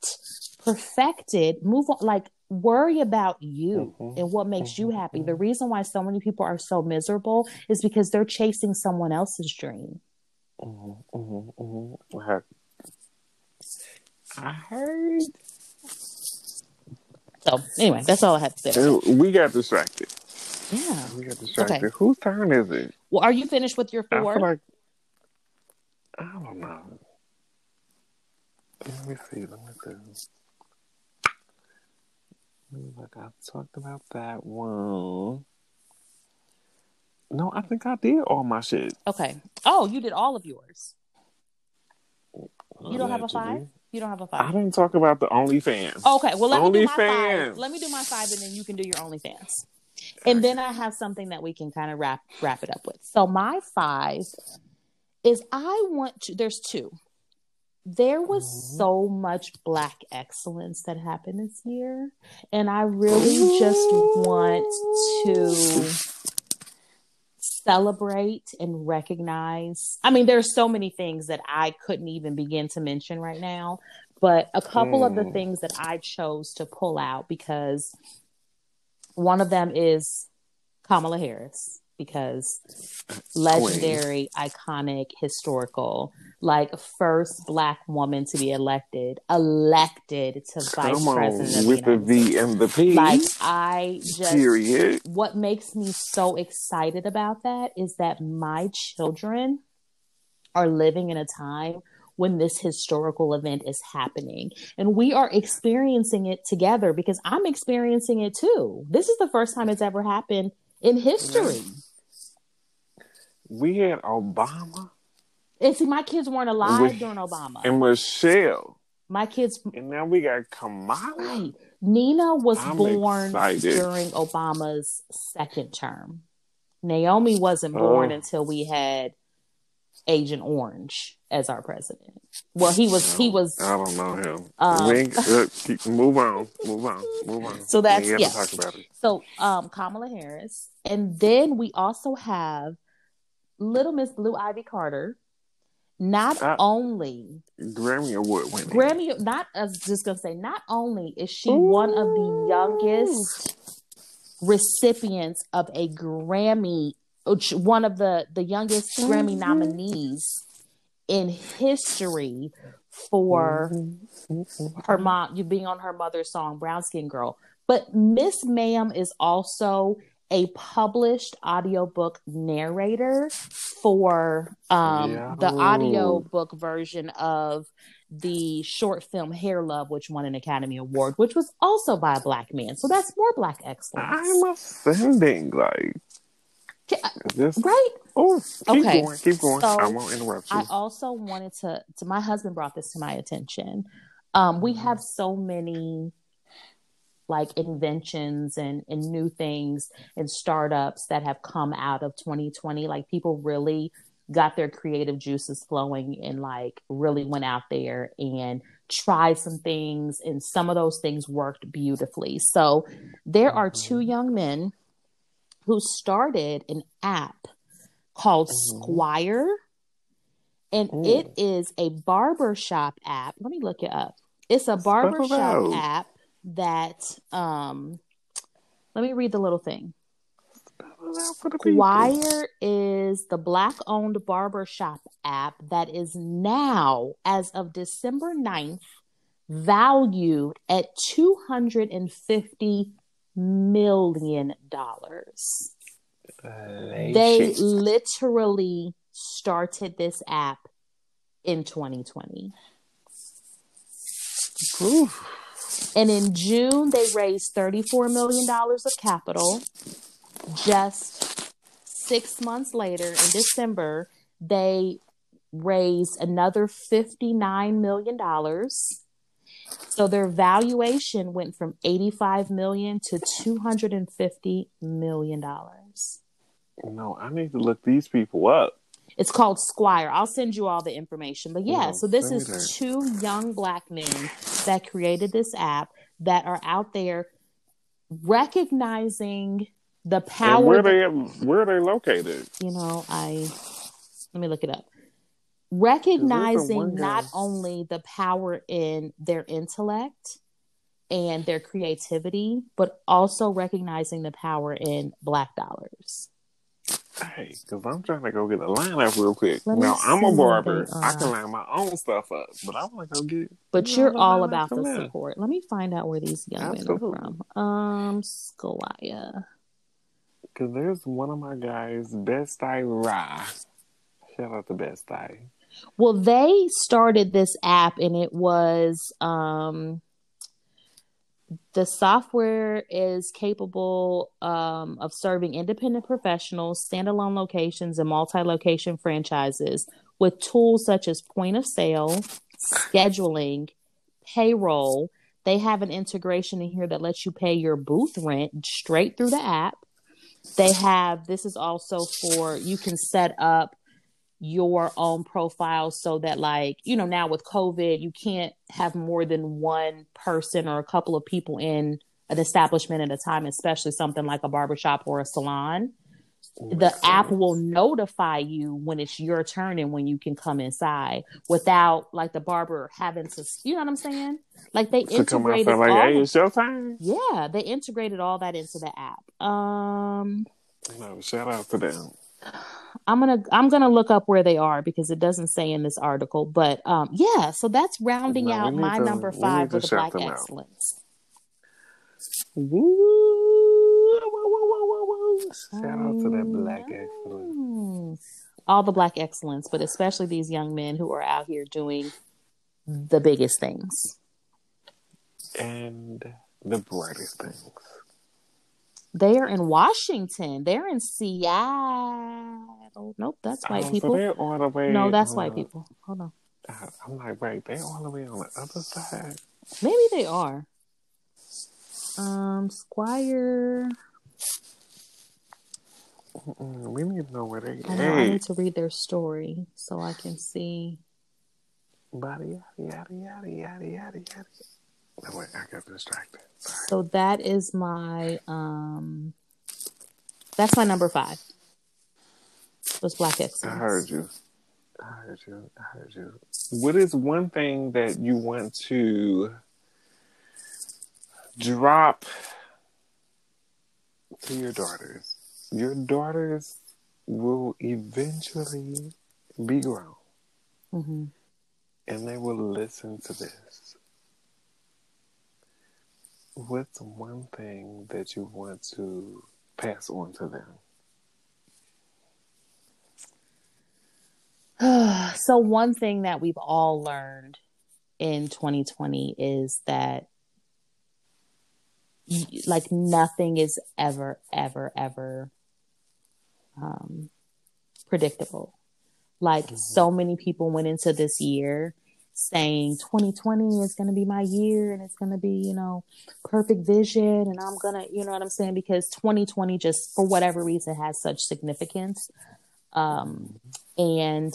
perfect it, move on. Like, worry about you Mhm. and what makes you Mhm. happy. The reason why so many people are so miserable is because they're chasing someone else's dream. Mhm, mhm, mhm. I heard- I heard. So, anyway, that's all I have to say. We got distracted. Yeah. We got distracted. Okay. Whose turn is it? Well, are you finished with your I four? feel like I don't know. Let me see. Let me see. Let me Look, I've talked about that one. No, I think I did all my shit. okay. Oh, you did all of yours. You don't have a five? You don't have a five? I didn't talk about the OnlyFans. Okay, well let me do my OnlyFans. five. Let me do my five, and then you can do your OnlyFans. And then I have something that we can kind of wrap wrap it up with. So my five is I want to. There's two. There was Mhm. so much black excellence that happened this year, and I really just want to celebrate and recognize. I mean, there's so many things that I couldn't even begin to mention right now, but a couple of the Mm. things that I chose to pull out because one of them is Kamala Harris because legendary, iconic, historical, like first black woman to be elected, elected to vice on, president with the V and the P. like I just period. what makes me so excited about that is that my children are living in a time when this historical event is happening and we are experiencing it together because I'm experiencing it too. This is the first time it's ever happened in history. Mm. We had Obama And see, my kids weren't alive We- during Obama. and Michelle, my kids, and now we got Kamala. right? Nina was I'm born excited. during Obama's second term. Naomi wasn't born Oh. until we had Agent Orange as our president. Well, he was. He was. I don't know him. Um, we uh, keep, move on, move on, move on. So that's- yeah. talk about it. So, um, Kamala Harris, and then we also have Little Miss Blue Ivy Carter. Not Uh, only Grammy Award winning. Grammy, not I was just gonna say, not only is she one of the youngest recipients of a Grammy, one of the the youngest Grammy nominees in history for her mom, you being on her mother's song Brown Skin Girl. But Miss Ma'am is also a published audiobook narrator for um Yeah. the audiobook version of the short film Hair Love, which won an Academy Award, which was also by a black man. So that's more black excellence. I'm offending. Like, is this? Right? Oh, keep Okay, going, keep going. so I won't interrupt you. I also wanted to to my husband brought this to my attention. Um, we Mm-hmm. have so many like inventions and, and new things and startups that have come out of 2020. Like people really got their creative juices flowing and like really went out there and tried some things and some of those things worked beautifully. So there are two Mm-hmm. young men who started an app called Mhm. Squire and Ooh. it is a barbershop app. Let me look it up. It's a barbershop app that um let me read the little thing. For the people. Squire is the black owned barbershop app that is now, as of December 9th, valued at $250 million. They literally started this app in 2020. Oof. And in June, they raised $34 million of capital. Just six months later, in December, they raised another $59 million. So their valuation went from 85 million to 250 million dollars. No, I need to look these people up. It's called Squire. I'll send you all the information. But yeah, so this is that. two young black men that created this app that are out there recognizing the And power. where that- they where are they located? you know, I let me look it up. Recognizing not only the power in their intellect and their creativity, but also recognizing the power in black dollars. Hey, because I'm trying to go get a line up real quick. Let now I'm a barber. they I can line my own stuff up, but I want to go get. But you you're all about the there. support. Let me find out where these young men are from. Um, Scolaya. Because there's one of my guys, Best Eye Ra. Shout out to Best Eye. Well, they started this app and it was um the software is capable um, of serving independent professionals, standalone locations, and multi location franchises with tools such as point of sale, scheduling, payroll. They have an integration in here that lets you pay your booth rent straight through the app. They have this is also for you can set up your own profile so that like you know now with covid you can't have more than one person or a couple of people in an establishment at a time especially something like a barbershop or a salon the Makes app sense. will notify you when it's your turn and when you can come inside without like the barber having to you know what i'm saying like they out integrated there like, all hey, it's your time. yeah, they integrated all that into the app. Um, No, shout out to them. I'm gonna I'm gonna look up where they are because it doesn't say in this article. But um, yeah, so that's rounding No, out my to- number five with the Black. Excellence. Woo! Whoa, whoa. Shout out to that black excellence. All the Black Excellence, but especially these young men who are out here doing the biggest things. And the brightest things. They are in Washington. They're in Seattle. Nope, that's white Oh, so people. they're all the way. no, that's on white people. Hold on. I'm like, wait, they're all the way on the other side. Maybe they are. Um, Squire. Mm-mm, we need to know where they. I know I need to read their story so I can see. body yada yada yada yada yada No, wait, I got distracted. Sorry. So that is my um. That's my number five. Was Black I heard you. I heard you. I heard you. What is one thing that you want to drop to your daughters? Your daughters will eventually be grown hmm and they will listen to this. What's one thing that you want to pass on to them? so one thing that we've all learned in 2020 is that like nothing is ever ever ever um predictable like so many people went into this year saying 2020 is going to be my year and it's going to be you know perfect vision and i'm going to you know what i'm saying because 2020 just for whatever reason has such significance um and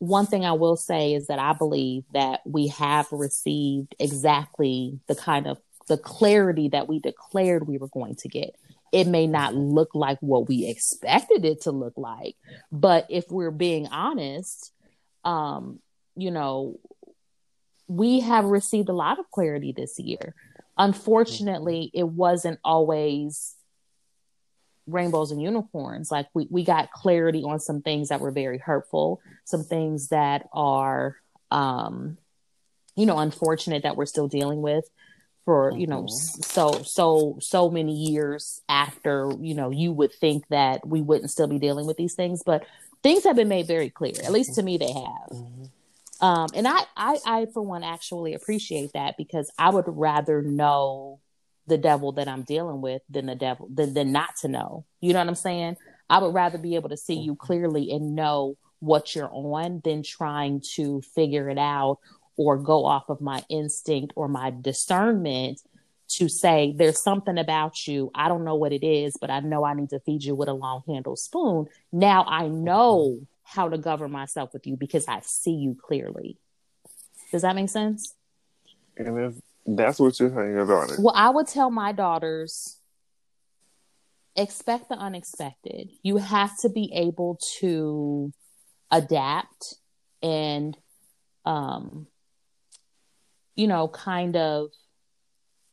one thing I will say is that I believe that we have received exactly the kind of the clarity that we declared we were going to get. It may not look like what we expected it to look like, but if we're being honest, um, you know, we have received a lot of clarity this year. Unfortunately, it wasn't always rainbows and unicorns. Like we, we got clarity on some things that were very hurtful, some things that are um you know unfortunate that we're still dealing with for you know Mhm. so so so many years after you know you would think that we wouldn't still be dealing with these things but things have been made very clear at least to me they have um and I, I i for one actually appreciate that because i would rather know the devil that i'm dealing with than the devil than, than not to know. You know what i'm saying? I would rather be able to see you clearly and know what you're on than trying to figure it out or go off of my instinct or my discernment to say there's something about you. I don't know what it is but i know i need to feed you with a long handled spoon. Now i know how to govern myself with you because i see you clearly. Does that make sense? And if that's what you're telling your daughter. well i would tell my daughters expect the unexpected. You have to be able to adapt and um you know kind of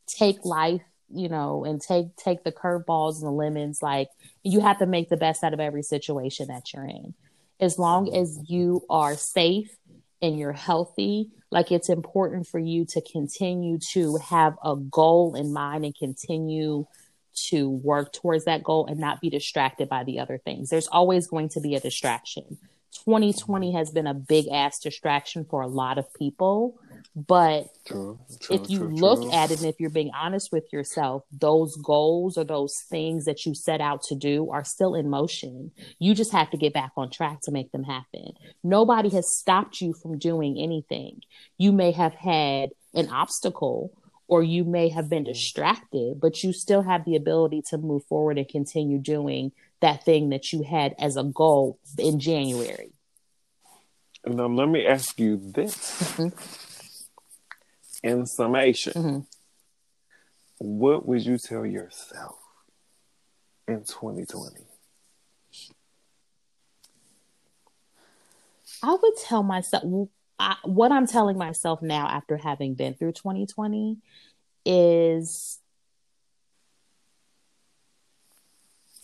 take life you know and take take the curveballs and the lemons. Like you have to make the best out of every situation that you're in as long as you are safe and you're healthy like it's important for you to continue to have a goal in mind and continue to work towards that goal and not be distracted by the other things. There's always going to be a distraction 2020 has been a big ass distraction for a lot of people but True, true, if you true, look at it and if you're being honest with yourself, those goals or those things that you set out to do are still in motion. You just have to get back on track to make them happen. Nobody has stopped you from doing anything. You may have had an obstacle or you may have been mm-hmm. distracted, but you still have the ability to move forward and continue doing that thing that you had as a goal in January. Now let me ask you this. Mhm. In summation, Mhm. what would you tell yourself in 2020? I would tell myself I, what I'm telling myself now after having been through 2020 is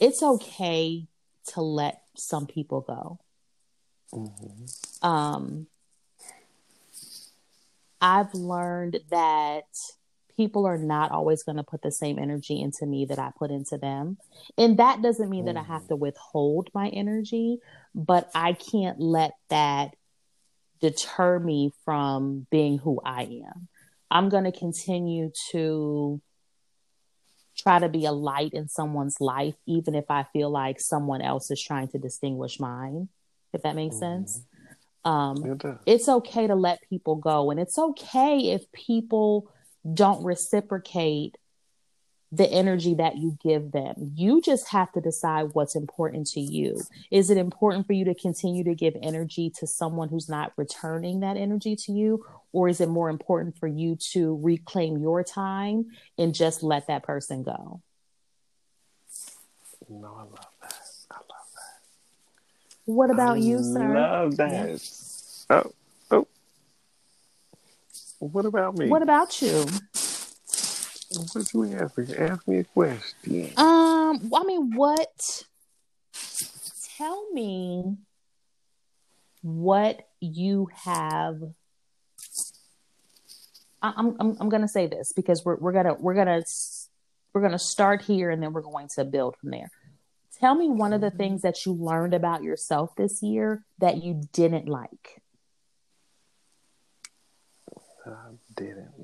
it's okay to let some people go. Mm-hmm. Um, I've learned that people are not always going to put the same energy into me that I put into them. And that doesn't mean that I have to withhold my energy, but I can't let that deter me from being who I am. I'm going to continue to try to be a light in someone's life, even if I feel like someone else is trying to distinguish mine, if that makes Mm-hmm. sense. Um, It does. it's okay to let people go, and it's okay if people don't reciprocate the energy that you give them. You just have to decide what's important to you. Is it important for you to continue to give energy to someone who's not returning that energy to you? Or is it more important for you to reclaim your time and just let that person go? No, I love that. I love that. What about I you, sir? Love that. Oh, oh. What about me? What about you? What you ask me? Ask me a question. Um, I mean, what? Tell me what you have. I- I'm I'm I'm gonna say this because we're we're gonna we're gonna we're gonna start here and then we're going to build from there. Tell me one of the things that you learned about yourself this year that you didn't like. I didn't.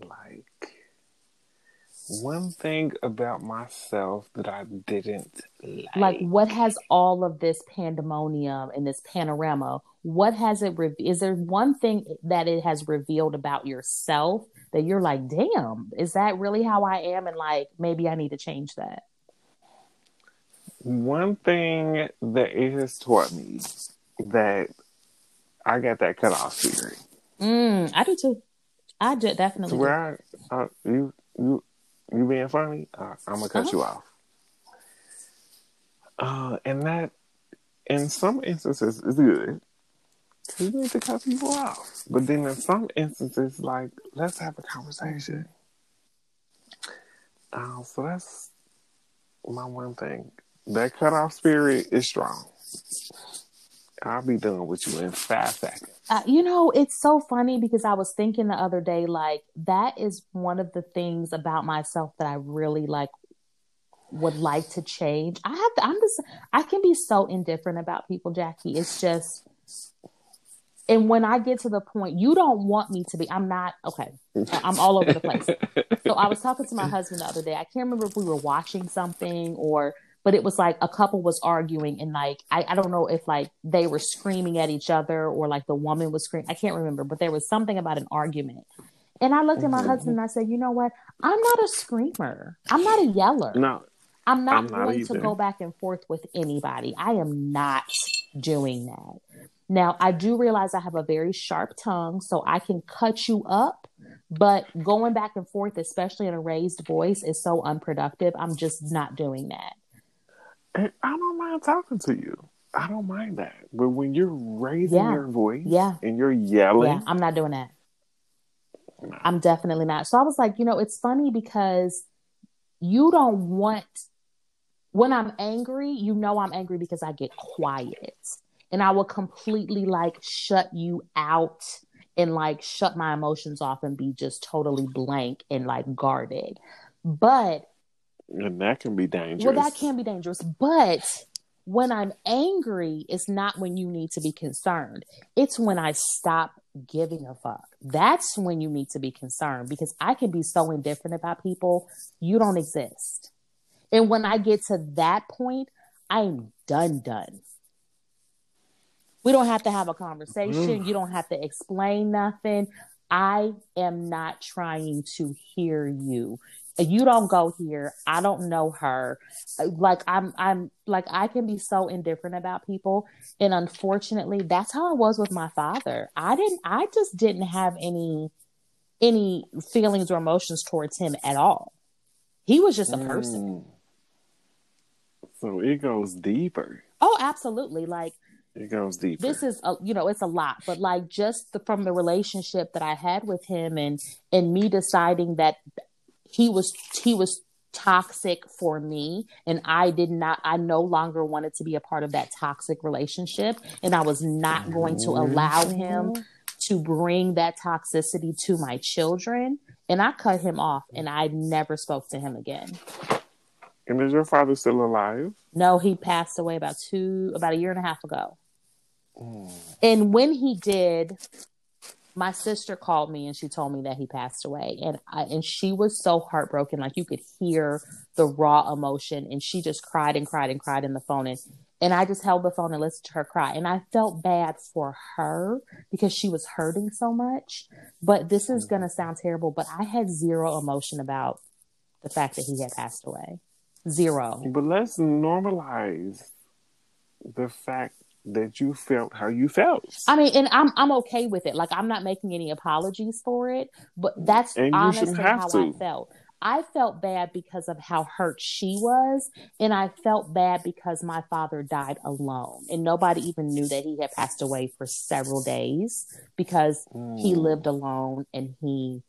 One thing about myself that I didn't like. like what has all of this pandemonium and this panorama what has it re- is there one thing that it has revealed about yourself that you're like damn is that really how i am and like maybe i need to change that One thing that it has taught me that I got that cutoff spirit. mm, i do too i do, definitely do. where I, uh, you, you, you being funny, uh, I'm gonna cut Uh-huh. you off. Uh, and that, in some instances, is good. You need to cut people off, but then in some instances, like let's have a conversation. Uh, so that's my one thing. That cut off spirit is strong. I'll be done with you in five seconds. Uh, you know, it's so funny because I was thinking the other day, like that is one of the things about myself that I really like would like to change. I have to, I'm just, I can be so indifferent about people, Jackie. It's just, and when I get to the point, you don't want me to be, I'm not, okay, I'm all over the place. So I was talking to my husband the other day. I can't remember if we were watching something or, but it was like a couple was arguing and like, I, I don't know if like they were screaming at each other or like the woman was screaming. I can't remember, but there was something about an argument. And I looked at my husband and I said, you know what? I'm not a screamer. I'm not a yeller. No, I'm not I'm not going to go back and forth with anybody. I am not doing that. Now, I do realize I have a very sharp tongue, so I can cut you up, but going back and forth, especially in a raised voice, is so unproductive. I'm just not doing that. And I don't mind talking to you. I don't mind that. But when you're raising Yeah. your voice Yeah. and you're yelling, Yeah, I'm not doing that. no. I'm definitely not. So I was like, you know, it's funny because you don't want when I'm angry, you know I'm angry because I get quiet. And I will completely like shut you out and like shut my emotions off and be just totally blank and like guarded. But and that can be dangerous. well, that can be dangerous. But when I'm angry, it's not when you need to be concerned. It's when I stop giving a fuck. That's when you need to be concerned because I can be so indifferent about people. You don't exist. And when I get to that point, I'm done, done. We don't have to have a conversation. You don't have to explain nothing. I am not trying to hear you. You don't go here. I don't know her. Like I'm I'm like I can be so indifferent about people and unfortunately that's how I was with my father. I didn't I just didn't have any any feelings or emotions towards him at all. He was just a person. Mm. So it goes deeper. Oh, absolutely. Like It goes deeper. this is a, you know it's a lot but like just the, from the relationship that i had with him and and me deciding that he was he was toxic for me and I did not I no longer wanted to be a part of that toxic relationship and I was not going to allow him to bring that toxicity to my children and I cut him off and I never spoke to him again. And is your father still alive? No, he passed away about two about a year and a half ago. Mm. And when he did, my sister called me and she told me that he passed away. And I, and she was so heartbroken like you could hear the raw emotion. And she just cried and cried and cried in the phone. And and I just held the phone and listened to her cry. And I felt bad for her because she was hurting so much. But this is going to mm-hmm. sound terrible but I had zero emotion about the fact that he had passed away. Zero. But let's normalize the fact that you felt how you felt. I mean, and I'm I'm okay with it. Like I'm not making any apologies for it, but that's honestly how to. I felt. I felt bad because of how hurt she was, and I felt bad because my father died alone, and nobody even knew that he had passed away for several days because mm. he lived alone and he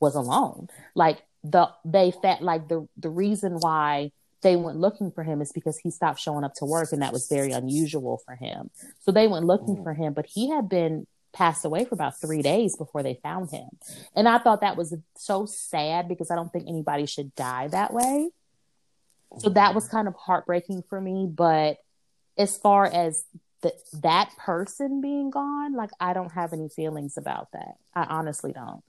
was alone. Like the they felt like the the reason why they went looking for him is because he stopped showing up to work and that was very unusual for him. So they went looking mm. for him, but he had been passed away for about three days before they found him. And I thought that was so sad because I don't think anybody should die that way. So that was kind of heartbreaking for me. But as far as the, that person being gone, like I don't have any feelings about that. I honestly don't.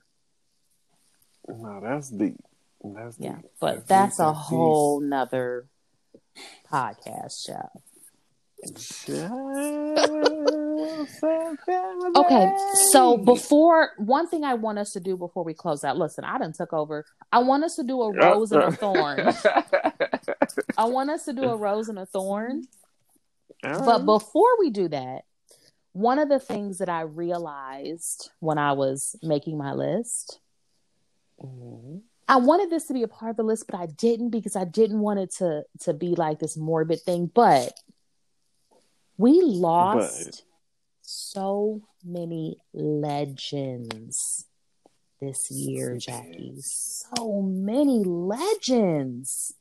No, that's deep. That's yeah, deep. but that's, that's a whole nother podcast show. okay, so before one thing I want us to do before we close out. Listen, I done took over. I want us to do a rose and a thorn. I want us to do a rose and a thorn. But before we do that, one of the things that I realized when I was making my list mm-hmm. I wanted this to be a part of the list, but I didn't because I didn't want it to to be like this morbid thing. But we lost but... so many legends this year, Jackie. So many legends.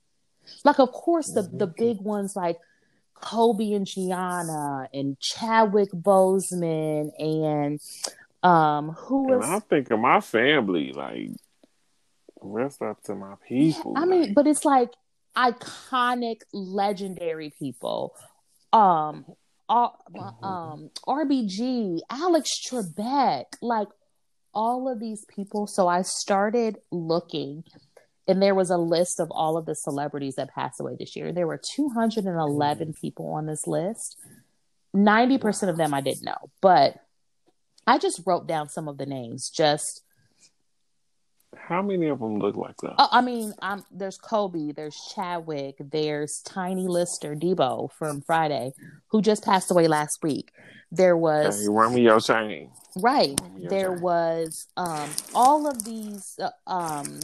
Like, of course, the the big ones like Kobe and Gianna and Chadwick Boseman and um who was and I think of my family like rest up to my people. I mean, but it's like iconic, legendary people. Um, R- mm-hmm. um, RBG, Alex Trebek, like all of these people. So I started looking, and there was a list of all of the celebrities that passed away this year. There were 211 mm. people on this list. 90% of them I didn't know, but I just wrote down some of the names just how many of them look like that? Oh, I mean, um, there's Kobe, there's Chadwick, there's Tiny Lister, Debo from Friday, who just passed away last week. There was hey, run me your chain. Right. Your there chain. was um all of these uh, um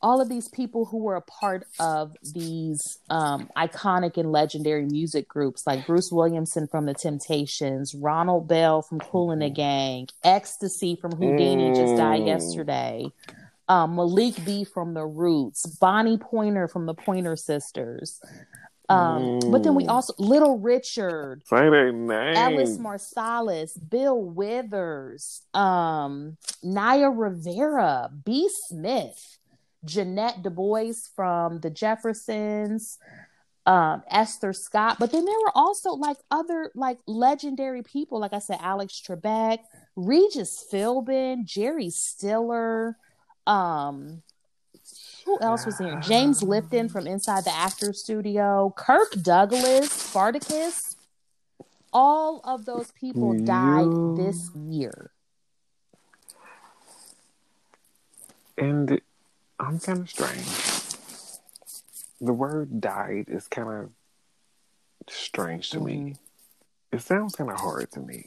all of these people who were a part of these um, iconic and legendary music groups like Bruce Williamson from the Temptations, Ronald Bell from Kool and the mm-hmm. Gang, Ecstasy from Whodini mm. just died mm. yesterday, um, Malik B from The Roots, Bonnie Pointer from the Pointer Sisters. Um, mm. But then we mm. also Little Richard, say their name, Ellis Marsalis, Bill Withers, um, Naya Rivera, B. Smith. Ja'Net DuBois from the Jeffersons, um, Esther Scott. But then there were also like other like legendary people, like I said, Alex Trebek, Regis Philbin, Jerry Stiller. Um, who else was here? James Lipton from Inside the Actors Studio, Kirk Douglas, Spartacus. All of those people died this year. And I'm kind of strange. The word died is kind of strange to me. Mm. It sounds kind of hard to me.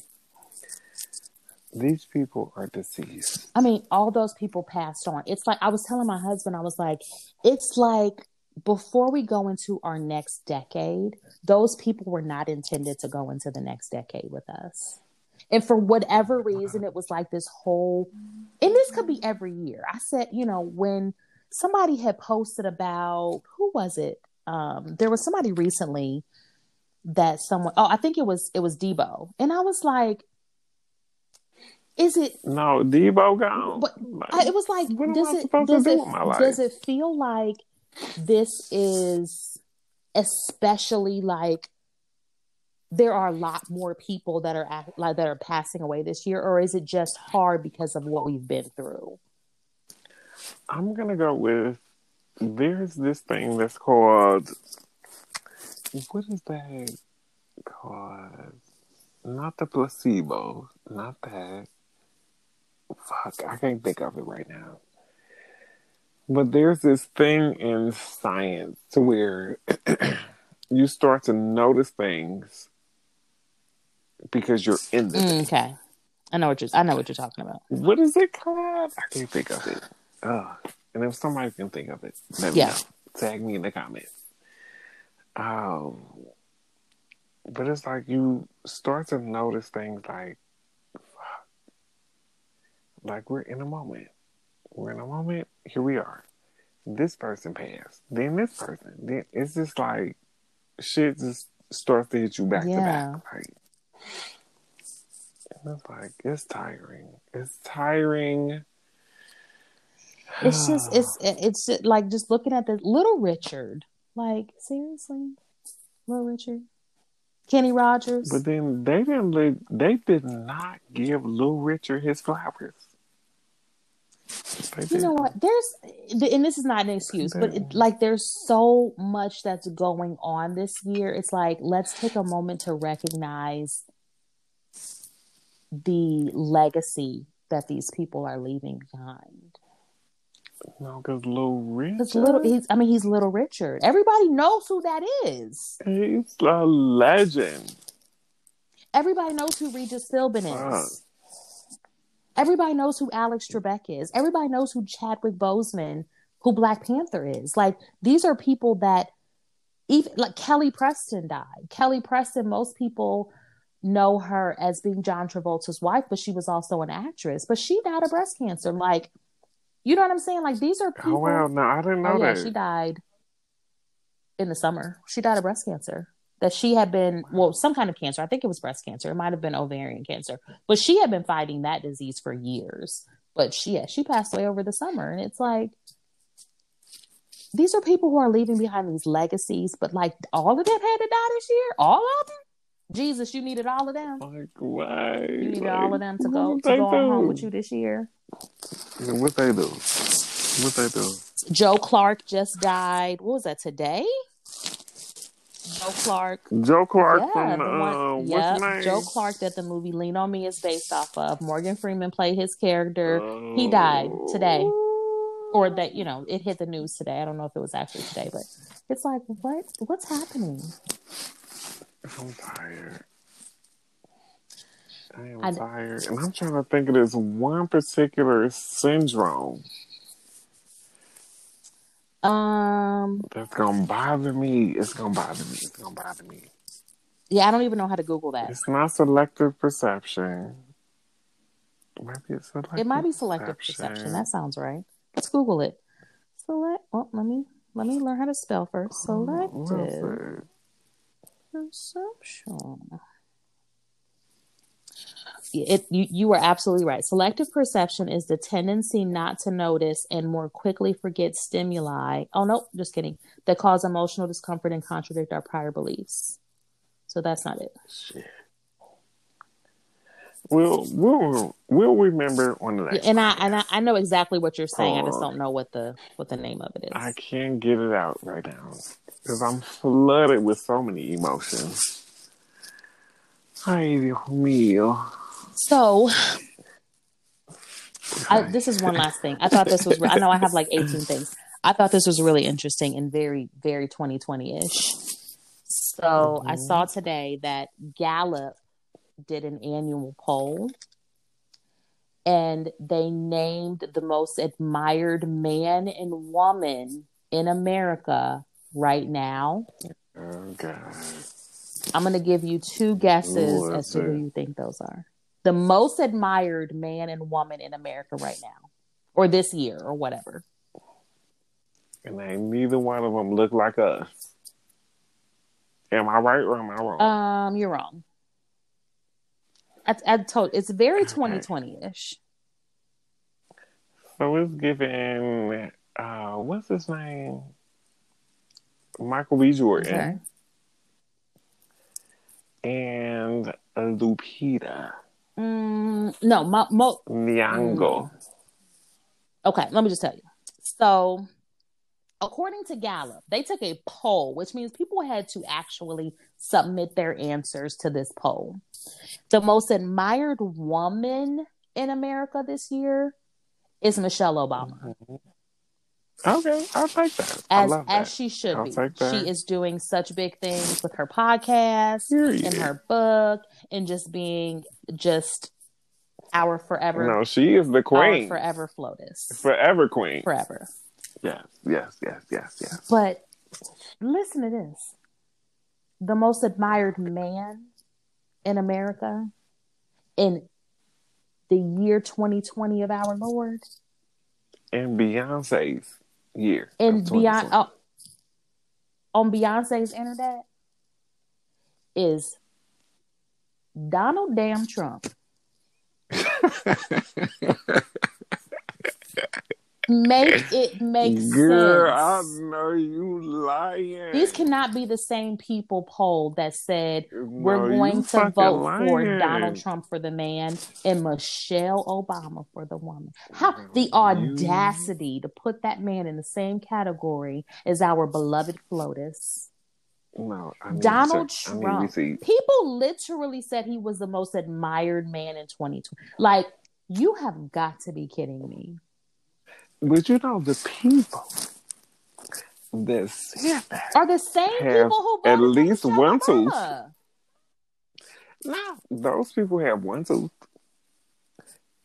These people are deceased. I mean, all those people passed on. It's like I was telling my husband, I was like, it's like before we go into our next decade, those people were not intended to go into the next decade with us. And for whatever reason, it was like this whole, and this could be every year. I said, you know, when somebody had posted about who was it? Um, there was somebody recently that someone oh I think it was it was Debo. And I was like, is it No, Debo gone. but Like, it was like does it does do it with my life? does it feel like this is especially like there are a lot more people that are act, like that are passing away this year or is it just hard because of what we've been through I'm gonna go with there's this thing that's called what is that called? Not the placebo, not that. Fuck, I can't think of it right now. But there's this thing in science to where you start to notice things because you're in the Mm, okay i know what you're i know what you're talking about what is it called? I can't think of it. Ugh. And if somebody can think of it, let me Yeah. know. Tag me in the comments. Um, but it's like you start to notice things like, like we're in a moment. We're in a moment. Here we are. This person passed. Then this person. Then it's just like shit just starts to hit you back Yeah. to back. Like, and it's like it's tiring. It's tiring. it's just it's it's just, like just looking at the little richard like seriously little richard kenny rogers But then they didn't. They did not give Lil Richard his flowers. They you know what there's and this is not an excuse but it, like there's so much that's going on this year it's like let's take a moment to recognize the legacy that these people are leaving behind. No, because Lil Richard, little he's i mean he's little richard. Everybody knows who that is. He's a legend. everybody knows who regis philbin Fuck. is everybody knows who alex trebek is. Everybody knows who chadwick boseman who black panther is. Like these are people that even like kelly preston died. Kelly preston most people know her as being john travolta's wife but she was also an actress but she died of breast cancer like you know what i'm saying like these are oh, people Oh wow, no, I didn't know Oh yeah, that. she died in the summer. She died of breast cancer. That she had been well, some kind of cancer. I think it was breast cancer. It might have been ovarian cancer, but she had been fighting that disease for years. But she, yeah, she passed away over the summer, and it's like these are people who are leaving behind these legacies. But like all of them had to die this year. All of them. Jesus, you needed all of them. Like why? You needed Like, all of them to go what to they go on home with you this year. Yeah, What they do? What they do? Joe Clark just died. What was that today? Joe Clark Joe Clark Yeah, from the uh, one, what's yep, name? Joe Clark that the movie Lean on Me is based off of. Morgan Freeman played his character, Oh. He died today. or that you know it hit the news today. I don't know if it was actually today, but it's like what what's happening? I'm tired. I am I- tired, and I'm trying to think of this one particular syndrome Um, that's gonna bother me. It's gonna bother me. It's gonna bother me. yeah, I don't even know how to Google that. It's not selective perception. Maybe it's selective. It might be selective perception. That sounds right. Let's Google it. Select. Well, let me let me learn how to spell first. Selective it? Perception. It you you are absolutely right. Selective perception is the tendency not to notice and more quickly forget stimuli. Oh no, just kidding. That cause emotional discomfort and contradict our prior beliefs. So that's not it. Shit. We'll we'll we'll remember on the next. And I and I, I know exactly what you're saying. I just don't know what the what the name of it is. I can't get it out right now because I'm flooded with so many emotions. Ay, Dios mío. So I, this is one last thing. I thought this was. I know I have like 18 things. I thought this was really interesting and very, very 2020 ish. So I Mhm. saw today that Gallup did an annual poll and they named the most admired man and woman in America right now. God. I'm going to give you two guesses Ooh, as to who you think those are. The most admired man and woman in America right now, or this year, or whatever. And ain't neither one of them look like us. Am I right or am I wrong? Um, you're wrong. I, I told it's very 2020 ish. So it's giving uh what's his name? Michael B. Jordan Okay. and Lupita Mm, no, mo, mo, Nyong'o. Okay, let me just tell you. So, according to Gallup, they took a poll, which means people had to actually submit their answers to this poll. The most admired woman in America this year is Michelle Obama, Okay, I'll take that. I as that. she should I'll be. take that. She is doing such big things with her podcast, Period. in her book, and just being just our forever, No, she is the our queen. forever FLOTUS, Forever queen. forever. Yes, yes, yes, yes, yes. But listen to this. The most admired man in America in the year 2020 of our Lord. And Beyonce's year. And beyond 2020. uh, on Beyonce's internet is Donald Damn Trump. Make it make Girl, I sense. know you lying. These cannot be the same people polled that said we're going to vote for. Donald Trump for the man and Michelle Obama for the woman. How the You- audacity to put that man in the same category as our beloved FLOTUS. No, I Donald check- I Trump. People literally said he was the most admired man in 2020. Like, you have got to be kidding me. But you know the people that said that. Are the same people who at least one tooth. No, those people have one tooth.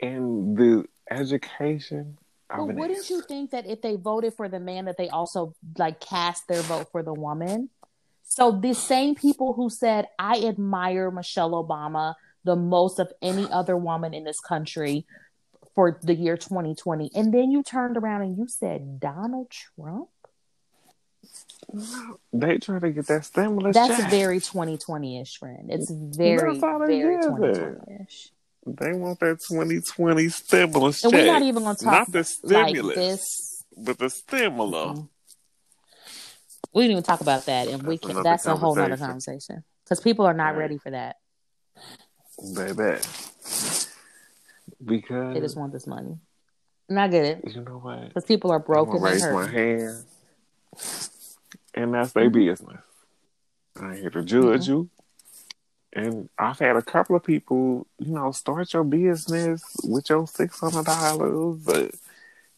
And the education an wouldn't ass. you think that if they voted for the man, that they also like cast their vote for the woman? So the same people who said I admire Michelle Obama the most of any other woman in this country for the year 2020, and then you turned around and you said Donald Trump. They try to get that stimulus That's check. very 2020-ish, friend. It's very That's very 2020-ish. They want that 2020 stimulus And check. we're not even going to talk Not the like stimulus, this. but the stimulus. Mhm. We didn't even talk about that, and we can. That's a whole other conversation. conversation because people are not Right. ready for that. Baby. Because They just want this money, and I get it you know what? because people are broken and raise my hand, and that's their business. I ain't here to judge Mhm. you. And I've had a couple of people, you know, start your business with your six hundred dollars, but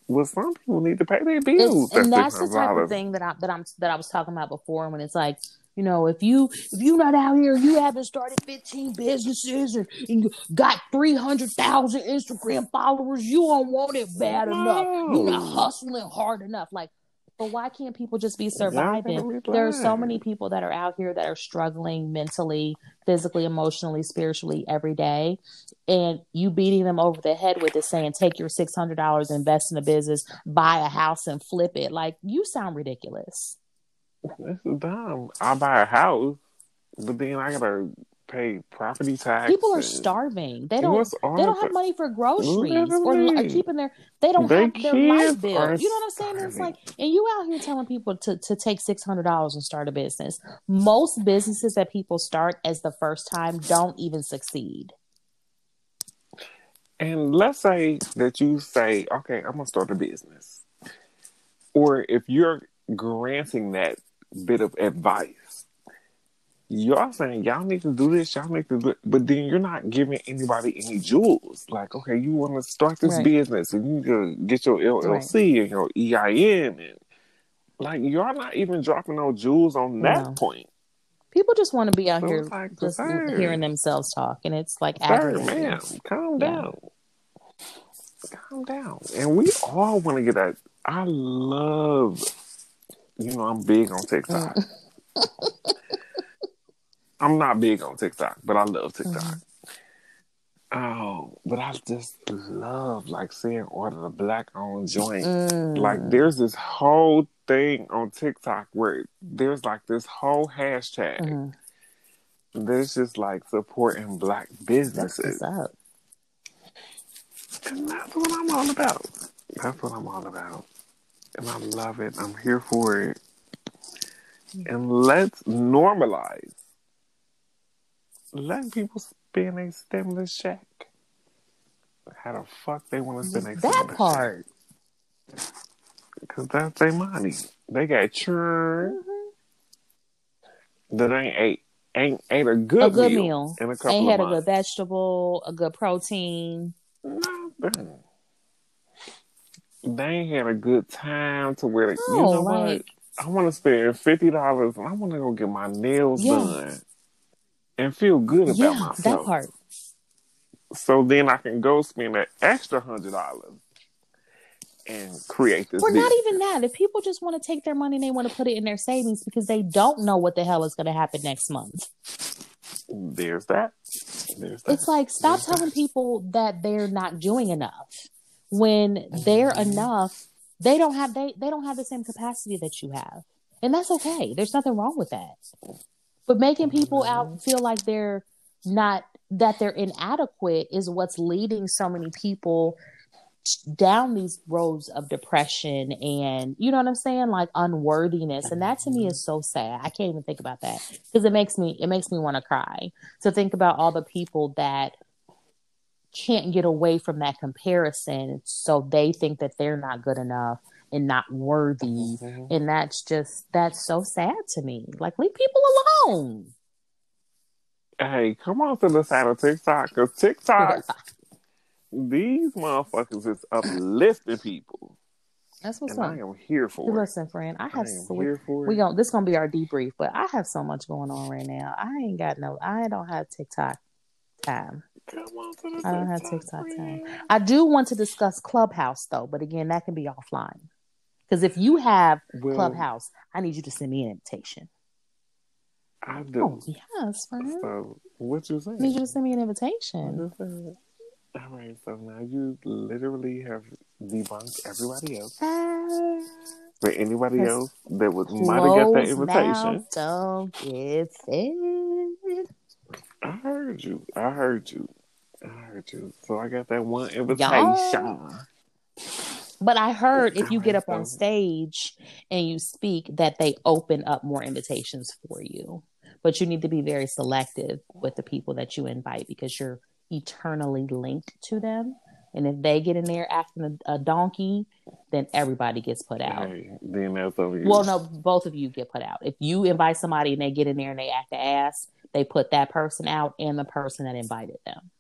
well, some people need to pay their bills. It's, and that's the type of thing that I that I'm that I was talking about before. When it's like, you know, if you if you're not out here, you haven't started 15 businesses and, and you got 300,000 Instagram followers, you don't want it bad enough. You're not hustling hard enough. Like, but why can't people just be surviving? There are so many people that are out here that are struggling mentally, physically, emotionally, spiritually every day. And you beating them over the head with it saying, take your $600, invest in a business, buy a house and flip it. Like, you sound ridiculous. This is dumb. I buy a house, but then I gotta pay property tax. People are starving. They don't. They don't have money for groceries or, or keeping their. They don't They have their life bill. You know what I'm saying? It's like, and you out here telling people to to take six hundred dollars and start a business. Most businesses that people start as the first time don't even succeed. And let's say that you say, okay, I'm gonna start a business. Or if you're granting that bit of advice, y'all saying y'all need to do this, y'all need to do it, but then you're not giving anybody any jewels. Like, okay, you want to start this Right. business and you need to get your LLC and your EIN and like y'all not even dropping no jewels on that No. point. People just want to be out So here like, just sir. hearing themselves talk, and it's like Sir, man, calm Yeah. down. Calm down. And we all want to get that. I love, you know, I'm big on TikTok. I'm not big on TikTok, but I love TikTok. Oh, but I just love like seeing all of the black owned joints. Mm. Like there's this whole thing on TikTok where there's like this whole hashtag Mhm. that's just like supporting black businesses. And that's what I'm all about. That's what I'm all about. And I love it. I'm here for it. And let's normalize letting people spend a stimulus check. How the fuck they want to spend a That stimulus part. Because that's their money. They got churn that ain't ate ain't ate a good, A good meal, meal. in a couple Ain't had a good vegetable, a good protein. Nothing. They had a good time to where you No, know what? I want to spend fifty dollars and I want to go get my nails Yeah. done and feel good about Yeah, myself. that part. So then I can go spend that extra hundred dollars and create this. Or not business. even that. If people just want to take their money and they want to put it in their savings because they don't know what the hell is going to happen next month. There's that. There's that. It's like stop telling people that they're not doing enough when they're enough. They don't have they they don't have the same capacity that you have, and that's okay. There's nothing wrong with that. But making people out mm-hmm. feel like they're not that they're inadequate is what's leading so many people down these roads of depression and you know what I'm saying like unworthiness and that to me is so sad I can't even think about that because it makes me it makes me want to cry to think about all the people that can't get away from that comparison so they think that they're not good enough and not worthy Mhm. and that's just that's so sad to me like leave people alone Hey, come on to the side of TikTok because TikTok, these motherfuckers is uplifting people, that's what's and up I am here for it. listen friend I I have am so here for we going this gonna be our debrief, but I have so much going on right now. I ain't got no I don't have TikTok time. Come on to the I don't have TikTok, time. I do want to discuss Clubhouse though, but again that can be offline. Because if you have Well, Clubhouse, I need you to send me an invitation. I do. Oh yes, friend. So what you I saying? need you to send me an invitation. All right, so now you literally have debunked everybody else. Ah, But anybody else that would might have got that invitation, don't get fed. I heard you. I heard you. I heard you. So I got that one invitation. But I heard if you get up on stage and you speak, that they open up more invitations for you. But you need to be very selective with the people that you invite because you're eternally linked to them. And if they get in there acting a, a donkey, then everybody gets put out. Hey, then that's over. Well, no, both of you get put out. If you invite somebody and they get in there and they act the ass, they put that person out and the person that invited them.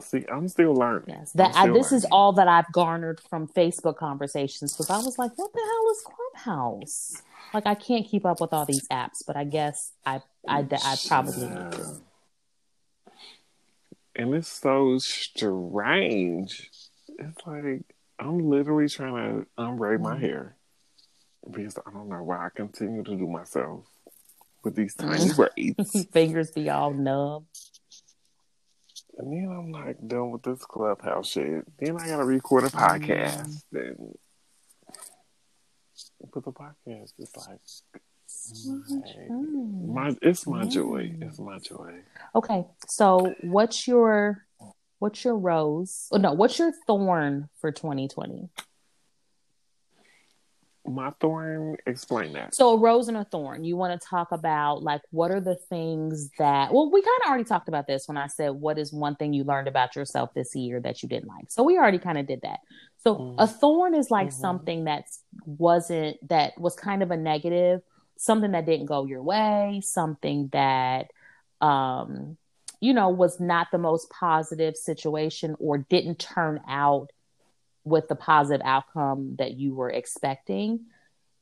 See, I'm still learning. Yes, that I, this is all that I've garnered from Facebook conversations because I was like, "What the hell is Clubhouse?" Like, I can't keep up with all these apps, but I guess I I, I probably need to. And it's so strange. It's like I'm literally trying to unbraid my mm-hmm. hair because I don't know why I continue to do myself with these tiny braids. Fingers be all numb. And then I'm like done with this clubhouse shit. Then I gotta record a mm-hmm. podcast. Then, but the podcast is like my, my it's my mm-hmm. joy. It's my joy. Okay, so what's your what's your rose? Oh no, what's your thorn for 2020? My thorn. Explain that. So a rose and a thorn. You want to talk about like what are the things that well we kind of already talked about this when I said what is one thing you learned about yourself this year that you didn't like. So we already kind of did that. So Mhm. a thorn is like Mhm. something that wasn't that was kind of a negative, something that didn't go your way, something that um you know was not the most positive situation or didn't turn out with the positive outcome that you were expecting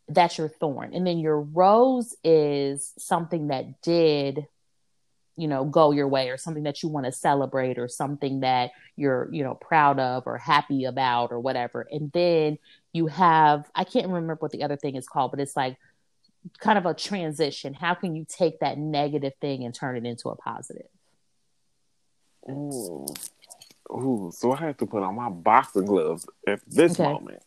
that's your thorn. And then your rose is something that did you know go your way or something that you want to celebrate or something that you're you know proud of or happy about or whatever. And then you have i can't remember what the other thing is called but it's like kind of a transition. How can you take that negative thing and turn it into a positive? Ooh. Ooh, so I have to put on my boxing gloves at this Okay. moment.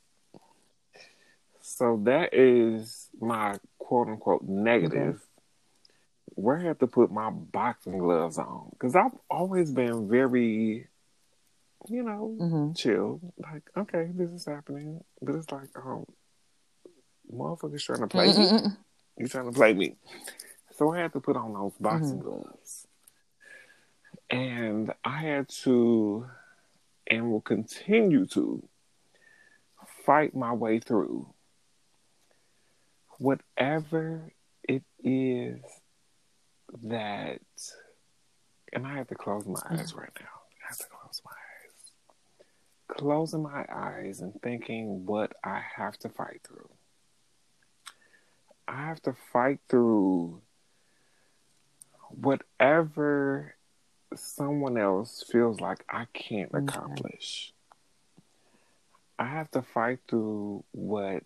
So that is my quote unquote negative. Where I have to put my boxing gloves on because I've always been very, you know, hmm chill. Like, okay, this is happening, but it's like, oh, motherfuckers trying to play me. You trying to play me? So I had to put on those boxing gloves, and I had to, and will continue to, fight my way through whatever it is that, and I have to close my eyes mm-hmm. right now. I have to close my eyes. Closing my eyes and thinking what I have to fight through. I have to fight through whatever someone else feels like I can't Okay. accomplish. I have to fight through what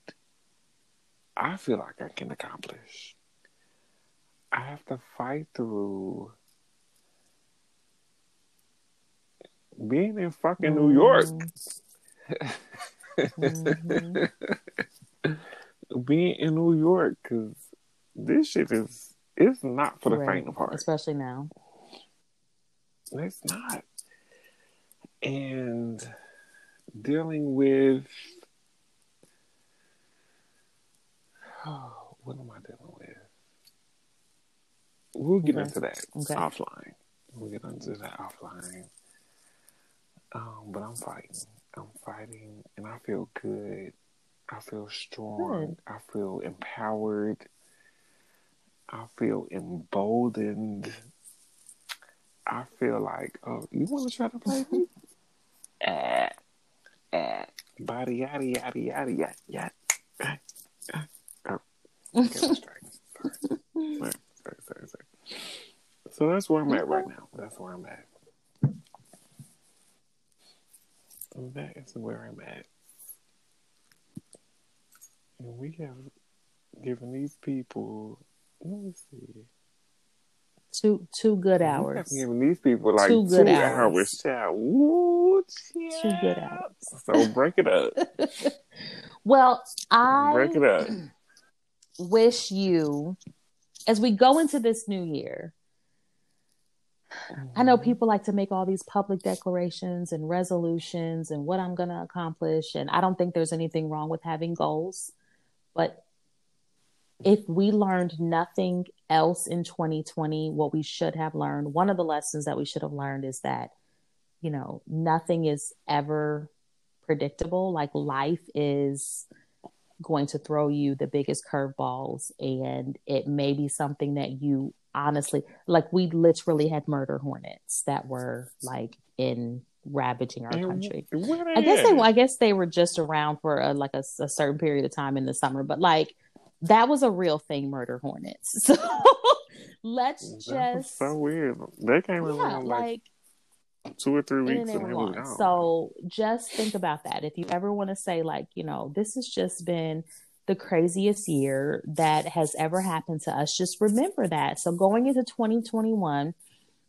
I feel like I can accomplish. I have to fight through being in fucking New York. Mhm. being in New York because this shit is it's not for the Right. faint of heart. Especially now. It's not. And dealing with oh, what am I dealing with? We'll get Okay. into that Okay. offline. We'll get into that offline. Um, but I'm fighting. I'm fighting and I feel good. I feel strong. Good. I feel empowered. I feel emboldened. I feel like, oh, you want to try to play me? eh, eh, body yada yada yada yada yada. Sorry, sorry, sorry, sorry. So that's where I'm at right now. That's where I'm at. That is where I'm at. And we have given these people, let me see. Two two good hours. these people like Two two, good hours. hours. child. Woo, Two good hours. So break it up. Well, I break it up. wish you, as we go into this new year, I know mm-hmm. people like to make all these public declarations and resolutions and what I'm going to accomplish. And I don't think there's anything wrong with having goals. But if we learned nothing else in 2020, what we should have learned, one of the lessons that we should have learned is that, you know, nothing is ever predictable. Like life is going to throw you the biggest curveballs, and it may be something that you honestly like. We literally had murder hornets that were like in ravaging our country. I guess they. I guess they were just around for a, like a, a certain period of time in the summer, but like that was a real thing, murder hornets. So let's That just so weird. They came yeah, around like, like two or three weeks they and they gone. gone. So just think about that. If you ever want to say like, you know, this has just been the craziest year that has ever happened to us, just remember that. So going into 2021,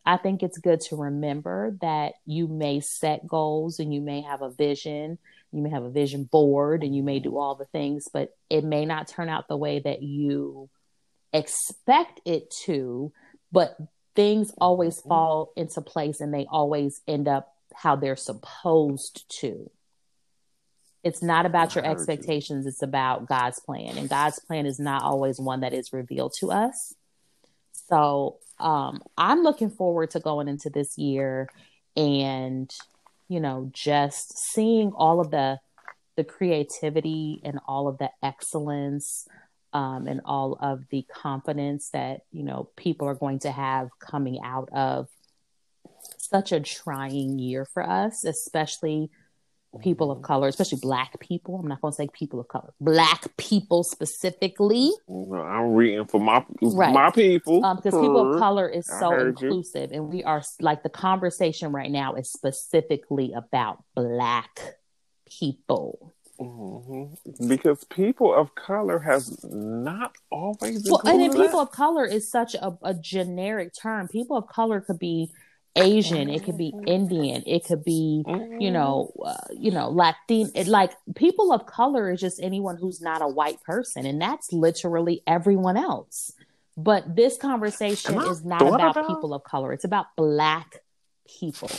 I think it's good to remember that you may set goals and you may have a vision, you may have a vision board and you may do all the things, but it may not turn out the way that you expect it to, but things always fall into place and they always end up how they're supposed to. It's not about your heard you. expectations, it's about God's plan. And God's plan is not always one that is revealed to us. So um, I'm looking forward to going into this year and, you know, just seeing all of the the creativity and all of the excellence um, and all of the confidence that you know people are going to have coming out of such a trying year for us, especially people of color, especially Black people. I'm not going to say people of color, Black people specifically, Well, I'm reading for my Right. my people. um, because people of color is so heard you. inclusive, and we are like the conversation right now is specifically about Black people. Mhm. Because people of color has not always Well, and then people of color is such a, a generic term. People of color could be Asian, it could be Indian, it could be, you know, uh, you know, Latin. It, like people of color is just anyone who's not a white person, and that's literally everyone else. But this conversation is not about, about, people of color; it's about black people,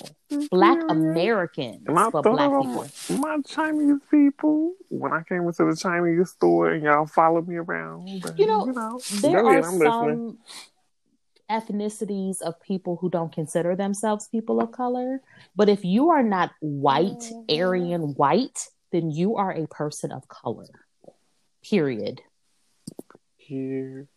black Americans, but black people. My Chinese people. When I came into the Chinese store and y'all followed me around, you know, you know there are some. Listening ethnicities of people who don't consider themselves people of color. But if you are not white, mm-hmm. Aryan white, then you are a person of color. Period. Period.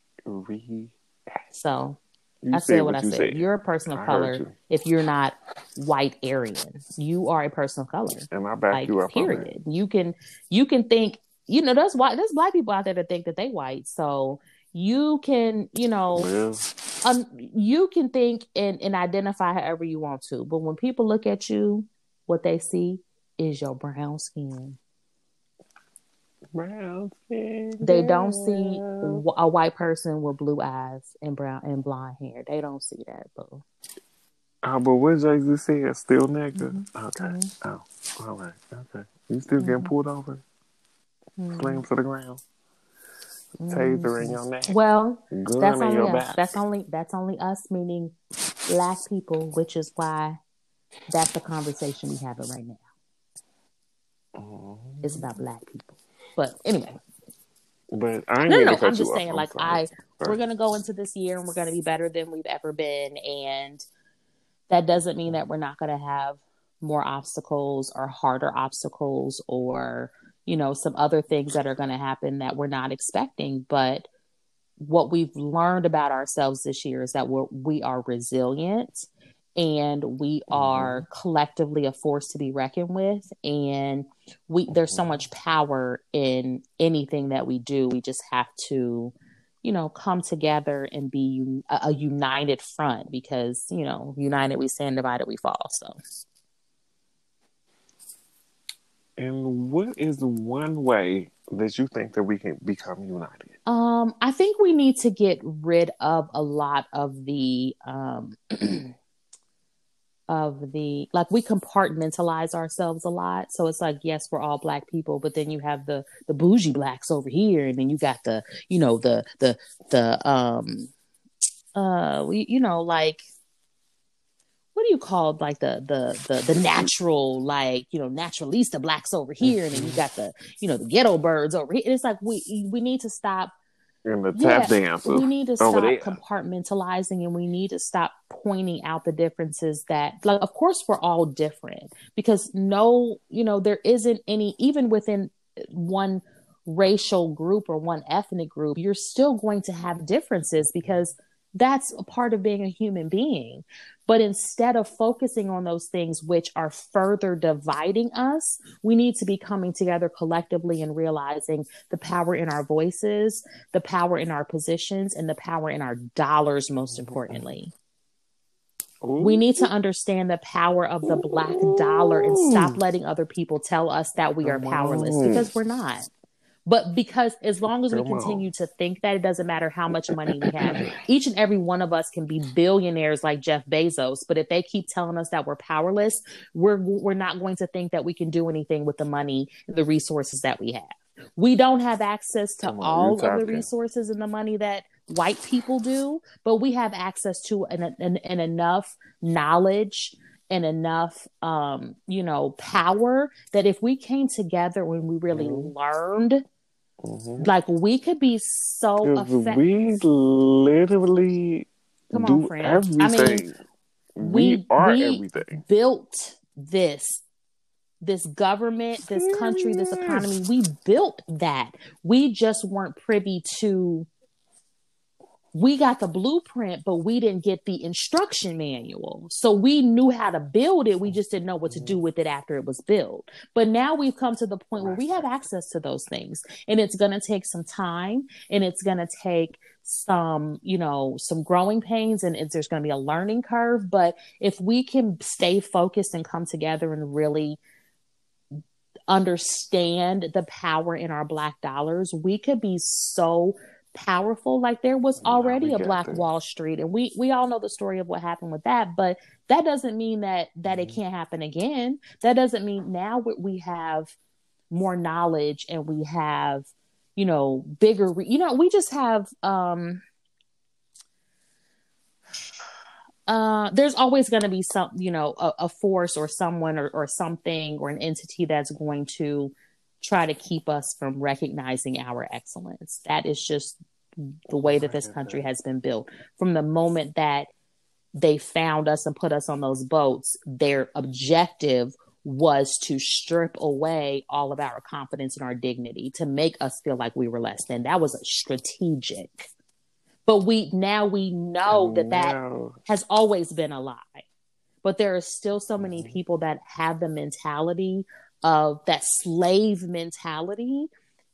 So you I said what, what I said. said. You're a person of I color you. if you're not white Aryan. You are a person of color. And I back like, you up. Period. You can you can think you know there's white there's black people out there that think that they white. So you can you know yeah. um, you can think and, and identify however you want to but when people look at you what they see is your brown skin brown skin they don't see a white person with blue eyes and brown and blonde hair they don't see that boo Oh, but what Jay-Z said, still nigga. Mm-hmm. Okay. Mm-hmm. Oh, all right. Okay. You still mm-hmm. getting pulled over? Mm-hmm. Slammed to the ground taser in your neck. Well, that's only us. Back. That's only that's only us, meaning black people, which is why that's the conversation we have right now. Mm-hmm. It's about black people. But anyway. But I no, no, I'm just saying, like I, we're gonna go into this year and we're gonna be better than we've ever been, and that doesn't mean that we're not gonna have more obstacles or harder obstacles or you know, some other things that are going to happen that we're not expecting. But what we've learned about ourselves this year is that we're, we are resilient and we are mm-hmm. collectively a force to be reckoned with and we there's so much power in anything that we do we just have to you know come together and be a, a united front because you know united we stand divided we fall so and what is one way that you think that we can become united? Um, I think we need to get rid of a lot of the um of the like we compartmentalize ourselves a lot. So it's like yes, we're all black people, but then you have the the bougie blacks over here, and then you got the you know the the the um uh we you know like what do you call like the the the the natural like you know naturalista blacks over here, and then you got the you know the ghetto birds over here. And it's like we we need to stop. And the tap yeah. We need to stop there. compartmentalizing, and we need to stop pointing out the differences that, like, of course, we're all different because no, you know, there isn't any even within one racial group or one ethnic group, you're still going to have differences because that's a part of being a human being. But instead of focusing on those things which are further dividing us, we need to be coming together collectively and realizing the power in our voices, the power in our positions, and the power in our dollars, most importantly. Ooh. We need to understand the power of the black dollar and stop letting other people tell us that we are powerless because we're not. But because as long as Come we continue on. to think that it doesn't matter how much money we have, each and every one of us can be billionaires like Jeff Bezos. But if they keep telling us that we're powerless, we're we're not going to think that we can do anything with the money, the resources that we have. We don't have access to on, all of the resources and the money that white people do, but we have access to an, an, an enough knowledge and enough um you know power that if we came together when we really mm-hmm. learned Mm-hmm. Like we could be so effective. We literally Come do on, friend. everything. I mean, we, we are we everything. Built this this government, this country, this economy. We built that. We just weren't privy to we got the blueprint, but we didn't get the instruction manual. So we knew how to build it. We just didn't know what to do mm-hmm. with it after it was built. But now we've come to the point where we have access to those things. And it's going to take some time and it's going to take some, you know, some growing pains and there's going to be a learning curve. But if we can stay focused and come together and really understand the power in our black dollars, we could be so powerful. Like there was already a Black this. Wall Street, and we we all know the story of what happened with that. But that doesn't mean that that it Mhm. can't happen again. That doesn't mean now we- we have more knowledge and we have you know bigger. Re- you know, we just have. um uh there's always going to be some you know a, a force or someone or, or something or an entity that's going to try to keep us from recognizing our excellence. That is just the way that this country has been built. From the moment that they found us and put us on those boats their objective was to strip away all of our confidence and our dignity to make us feel like we were less than. That was a strategic. But we now we know And that that has always been a lie. But there are still so many Mhm. people that have the mentality of that slave mentality.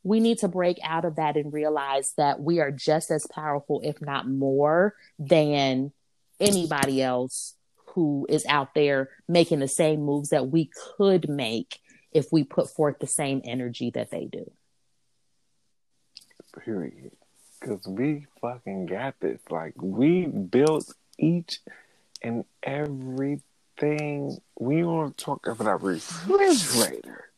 We need to break out of that and realize that we are just as powerful, if not more, than anybody else who is out there making the same moves that we could make if we put forth the same energy that they do. period. Because we fucking got this. Like, we built each and everything. We want to talk about a refrigerator.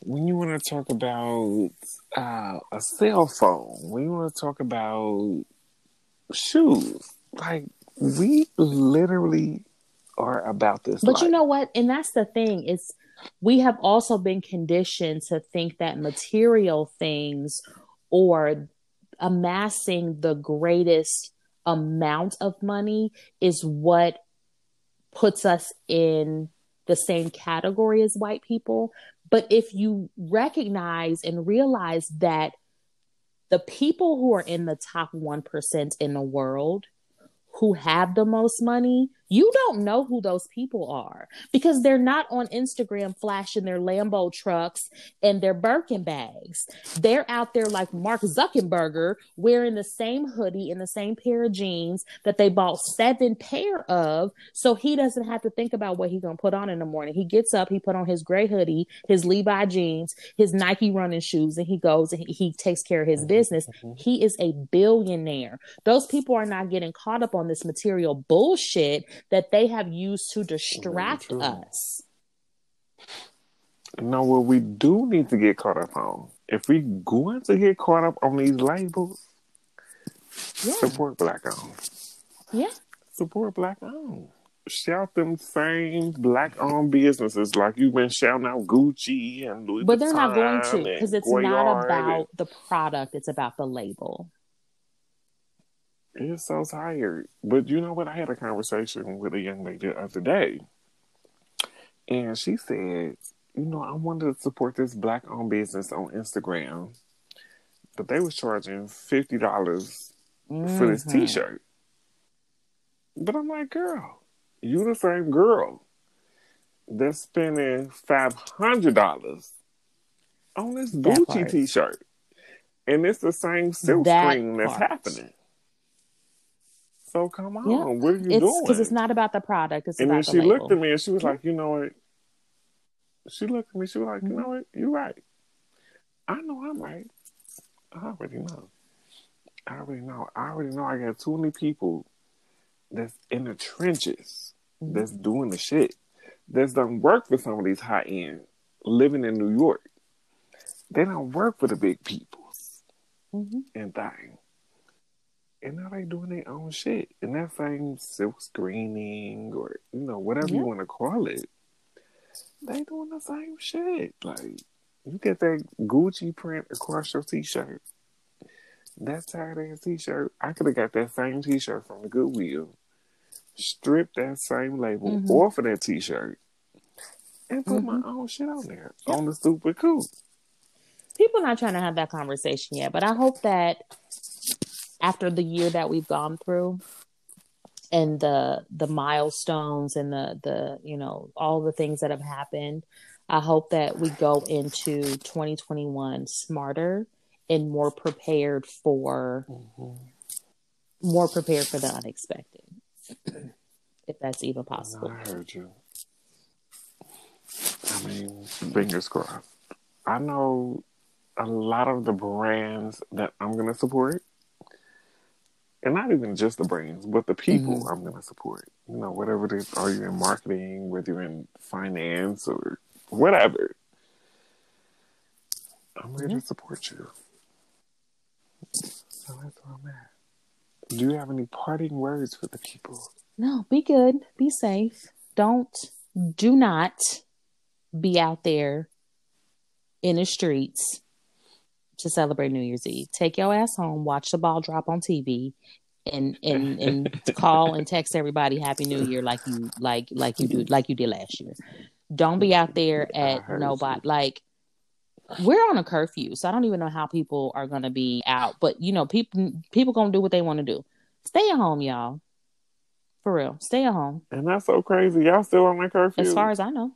When you want to talk about uh, a cell phone, when you want to talk about shoes, like, we literally are about this. But you know what? And that's the thing is we have also been conditioned to think that material things or amassing the greatest amount of money is what puts us in the same category as white people. But if you recognize and realize that the people who are in the top 1% in the world who have the most money, you don't know who those people are because they're not on Instagram flashing their Lambo trucks and their Birkin bags. They're out there like Mark Zuckerberg wearing the same hoodie and the same pair of jeans that they bought seven pair of. So he doesn't have to think about what he's going to put on in the morning. He gets up, he put on his gray hoodie, his Levi jeans, his Nike running shoes, and he goes and he, he takes care of his business. Mhm. He is a billionaire. Those people are not getting caught up on this material bullshit that they have used to distract us. No, what we do need to get caught up on. If we going to get caught up on these labels, Yeah. support black owned. Yeah. Support black owned. Shout them same black owned businesses like you've been shouting out Gucci and Louis But they're not going to because it's Goyard not and- about the product, it's about the label. It's so tired. But you know what? I had a conversation with a young lady the other day. And she said, you know, I wanted to support this black owned business on Instagram. But they was charging fifty dollars for this Mhm. t shirt. But I'm like, girl, you the same girl that's spending five hundred dollars on this Gucci t shirt. And it's the same silk That screen that's part. happening. So come on, Yeah. what are you It's doing? because it's not about the product, it's and then she label. looked at me and she was like, you know what? She looked at me, she was like, you Mm-hmm. know what? You're right. I know I'm right. I already know. I already know. I already know I got too many people that's in the trenches Mhm. that's doing the shit. That's done work for some of these high end living in New York. They don't work for the big peoples Mhm. and thing. And now they doing their own shit. And that same silk screening or you know, whatever Yeah. you want to call it, they doing the same shit. Like you get that Gucci print across your t shirt. That tight ass t shirt. I could have got that same t shirt from the Goodwill. Strip that same label Mhm. off of that t shirt. And put Mhm. my own shit on there. On the Stoop with Coop. People not trying to have that conversation yet, but I hope that after the year that we've gone through and the the milestones and the the you know all the things that have happened i hope that we go into 2021 smarter and more prepared for mm-hmm. more prepared for the unexpected if that's even possible I heard you. I mean, fingers crossed. I know a lot of the brands that I'm going to support, and not even just the brands, but the people Mhm. I'm going to support. You know, whatever it is, are you in marketing, whether you're in finance or whatever, I'm here Yeah. to support you. So that's where I'm at. Do you have any parting words for the people? No, be good, be safe. Don't, do not be out there in the streets to celebrate New Year's Eve. Take your ass home, watch the ball drop on TV, and and and call and text everybody Happy New Year like you like like you do like you did last year. Don't be out there at nobody like. We're on a curfew, so I don't even know how people are gonna be out. But you know, people people gonna do what they want to do. Stay at home, y'all. For real, stay at home. And that's so crazy. Y'all still on that curfew? As far as I know.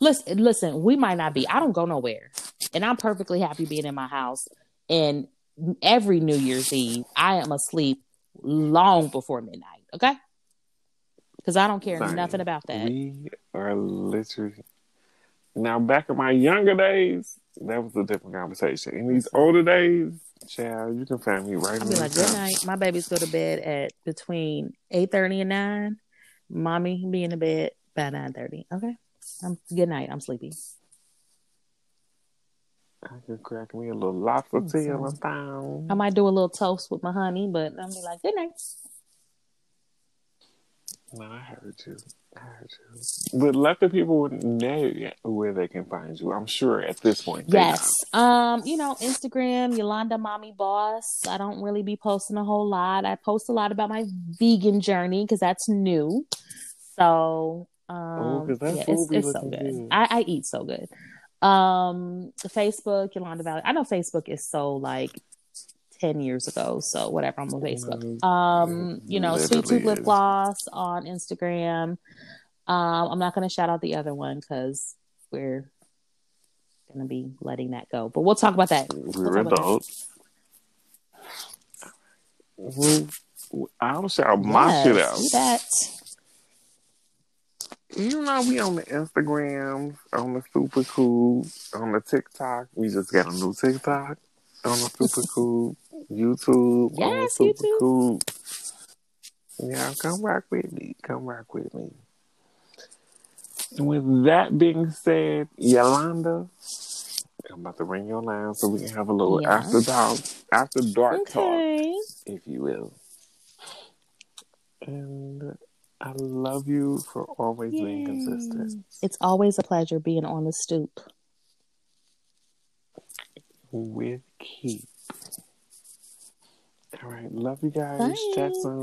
Listen, listen, we might not be. I don't go nowhere. And I'm perfectly happy being in my house. And every New Year's Eve, I am asleep long before midnight. Okay? Because I don't care Same. nothing about that. We are literally now back in my younger days. That was a different conversation. In these older days, child, you can find me right. I'll be like, good night. My babies go to bed at between eight thirty and nine. Mommy be in the bed by nine thirty. Okay. I'm good night. I'm sleepy. I can crack me a little lobster Mm, tail so- and down. I might do a little toast with my honey, but I'm be like, good night. No, I heard you. I heard you. But let the people wouldn't know where they can find you. I'm sure at this point. Yes. Um, you know, Instagram, Yolanda Mommy Boss. I don't really be posting a whole lot. I post a lot about my vegan journey because that's new. So um Oh, that yeah, it's, it's so good. good. I, I eat so good. Um Facebook, Yolanda Valley. I know Facebook is so like 10 years ago. So whatever, I'm on Facebook. Um, you know, Sweet Literally Tooth Lip. Gloss on Instagram. Um, I'm not gonna shout out the other one because we're gonna be letting that go. But we'll talk about that. We'll We're that. adults. Well, I'll shout my Yes, shit out. do that. You know, we on the Instagram, on the Stoop with Coop, on the TikTok. We just got a new TikTok on the Stoop with Coop, YouTube, on the Super YouTube. Cool. Yeah, come rock with me. Come rock with me. With that being said, Yolanda, I'm about to ring your line so we can have a little Yeah. after dark, after dark talk, if you will. And I love you for always being consistent. It's always a pleasure being on the stoop. with Keith. All right, love you guys. Bye. Soon.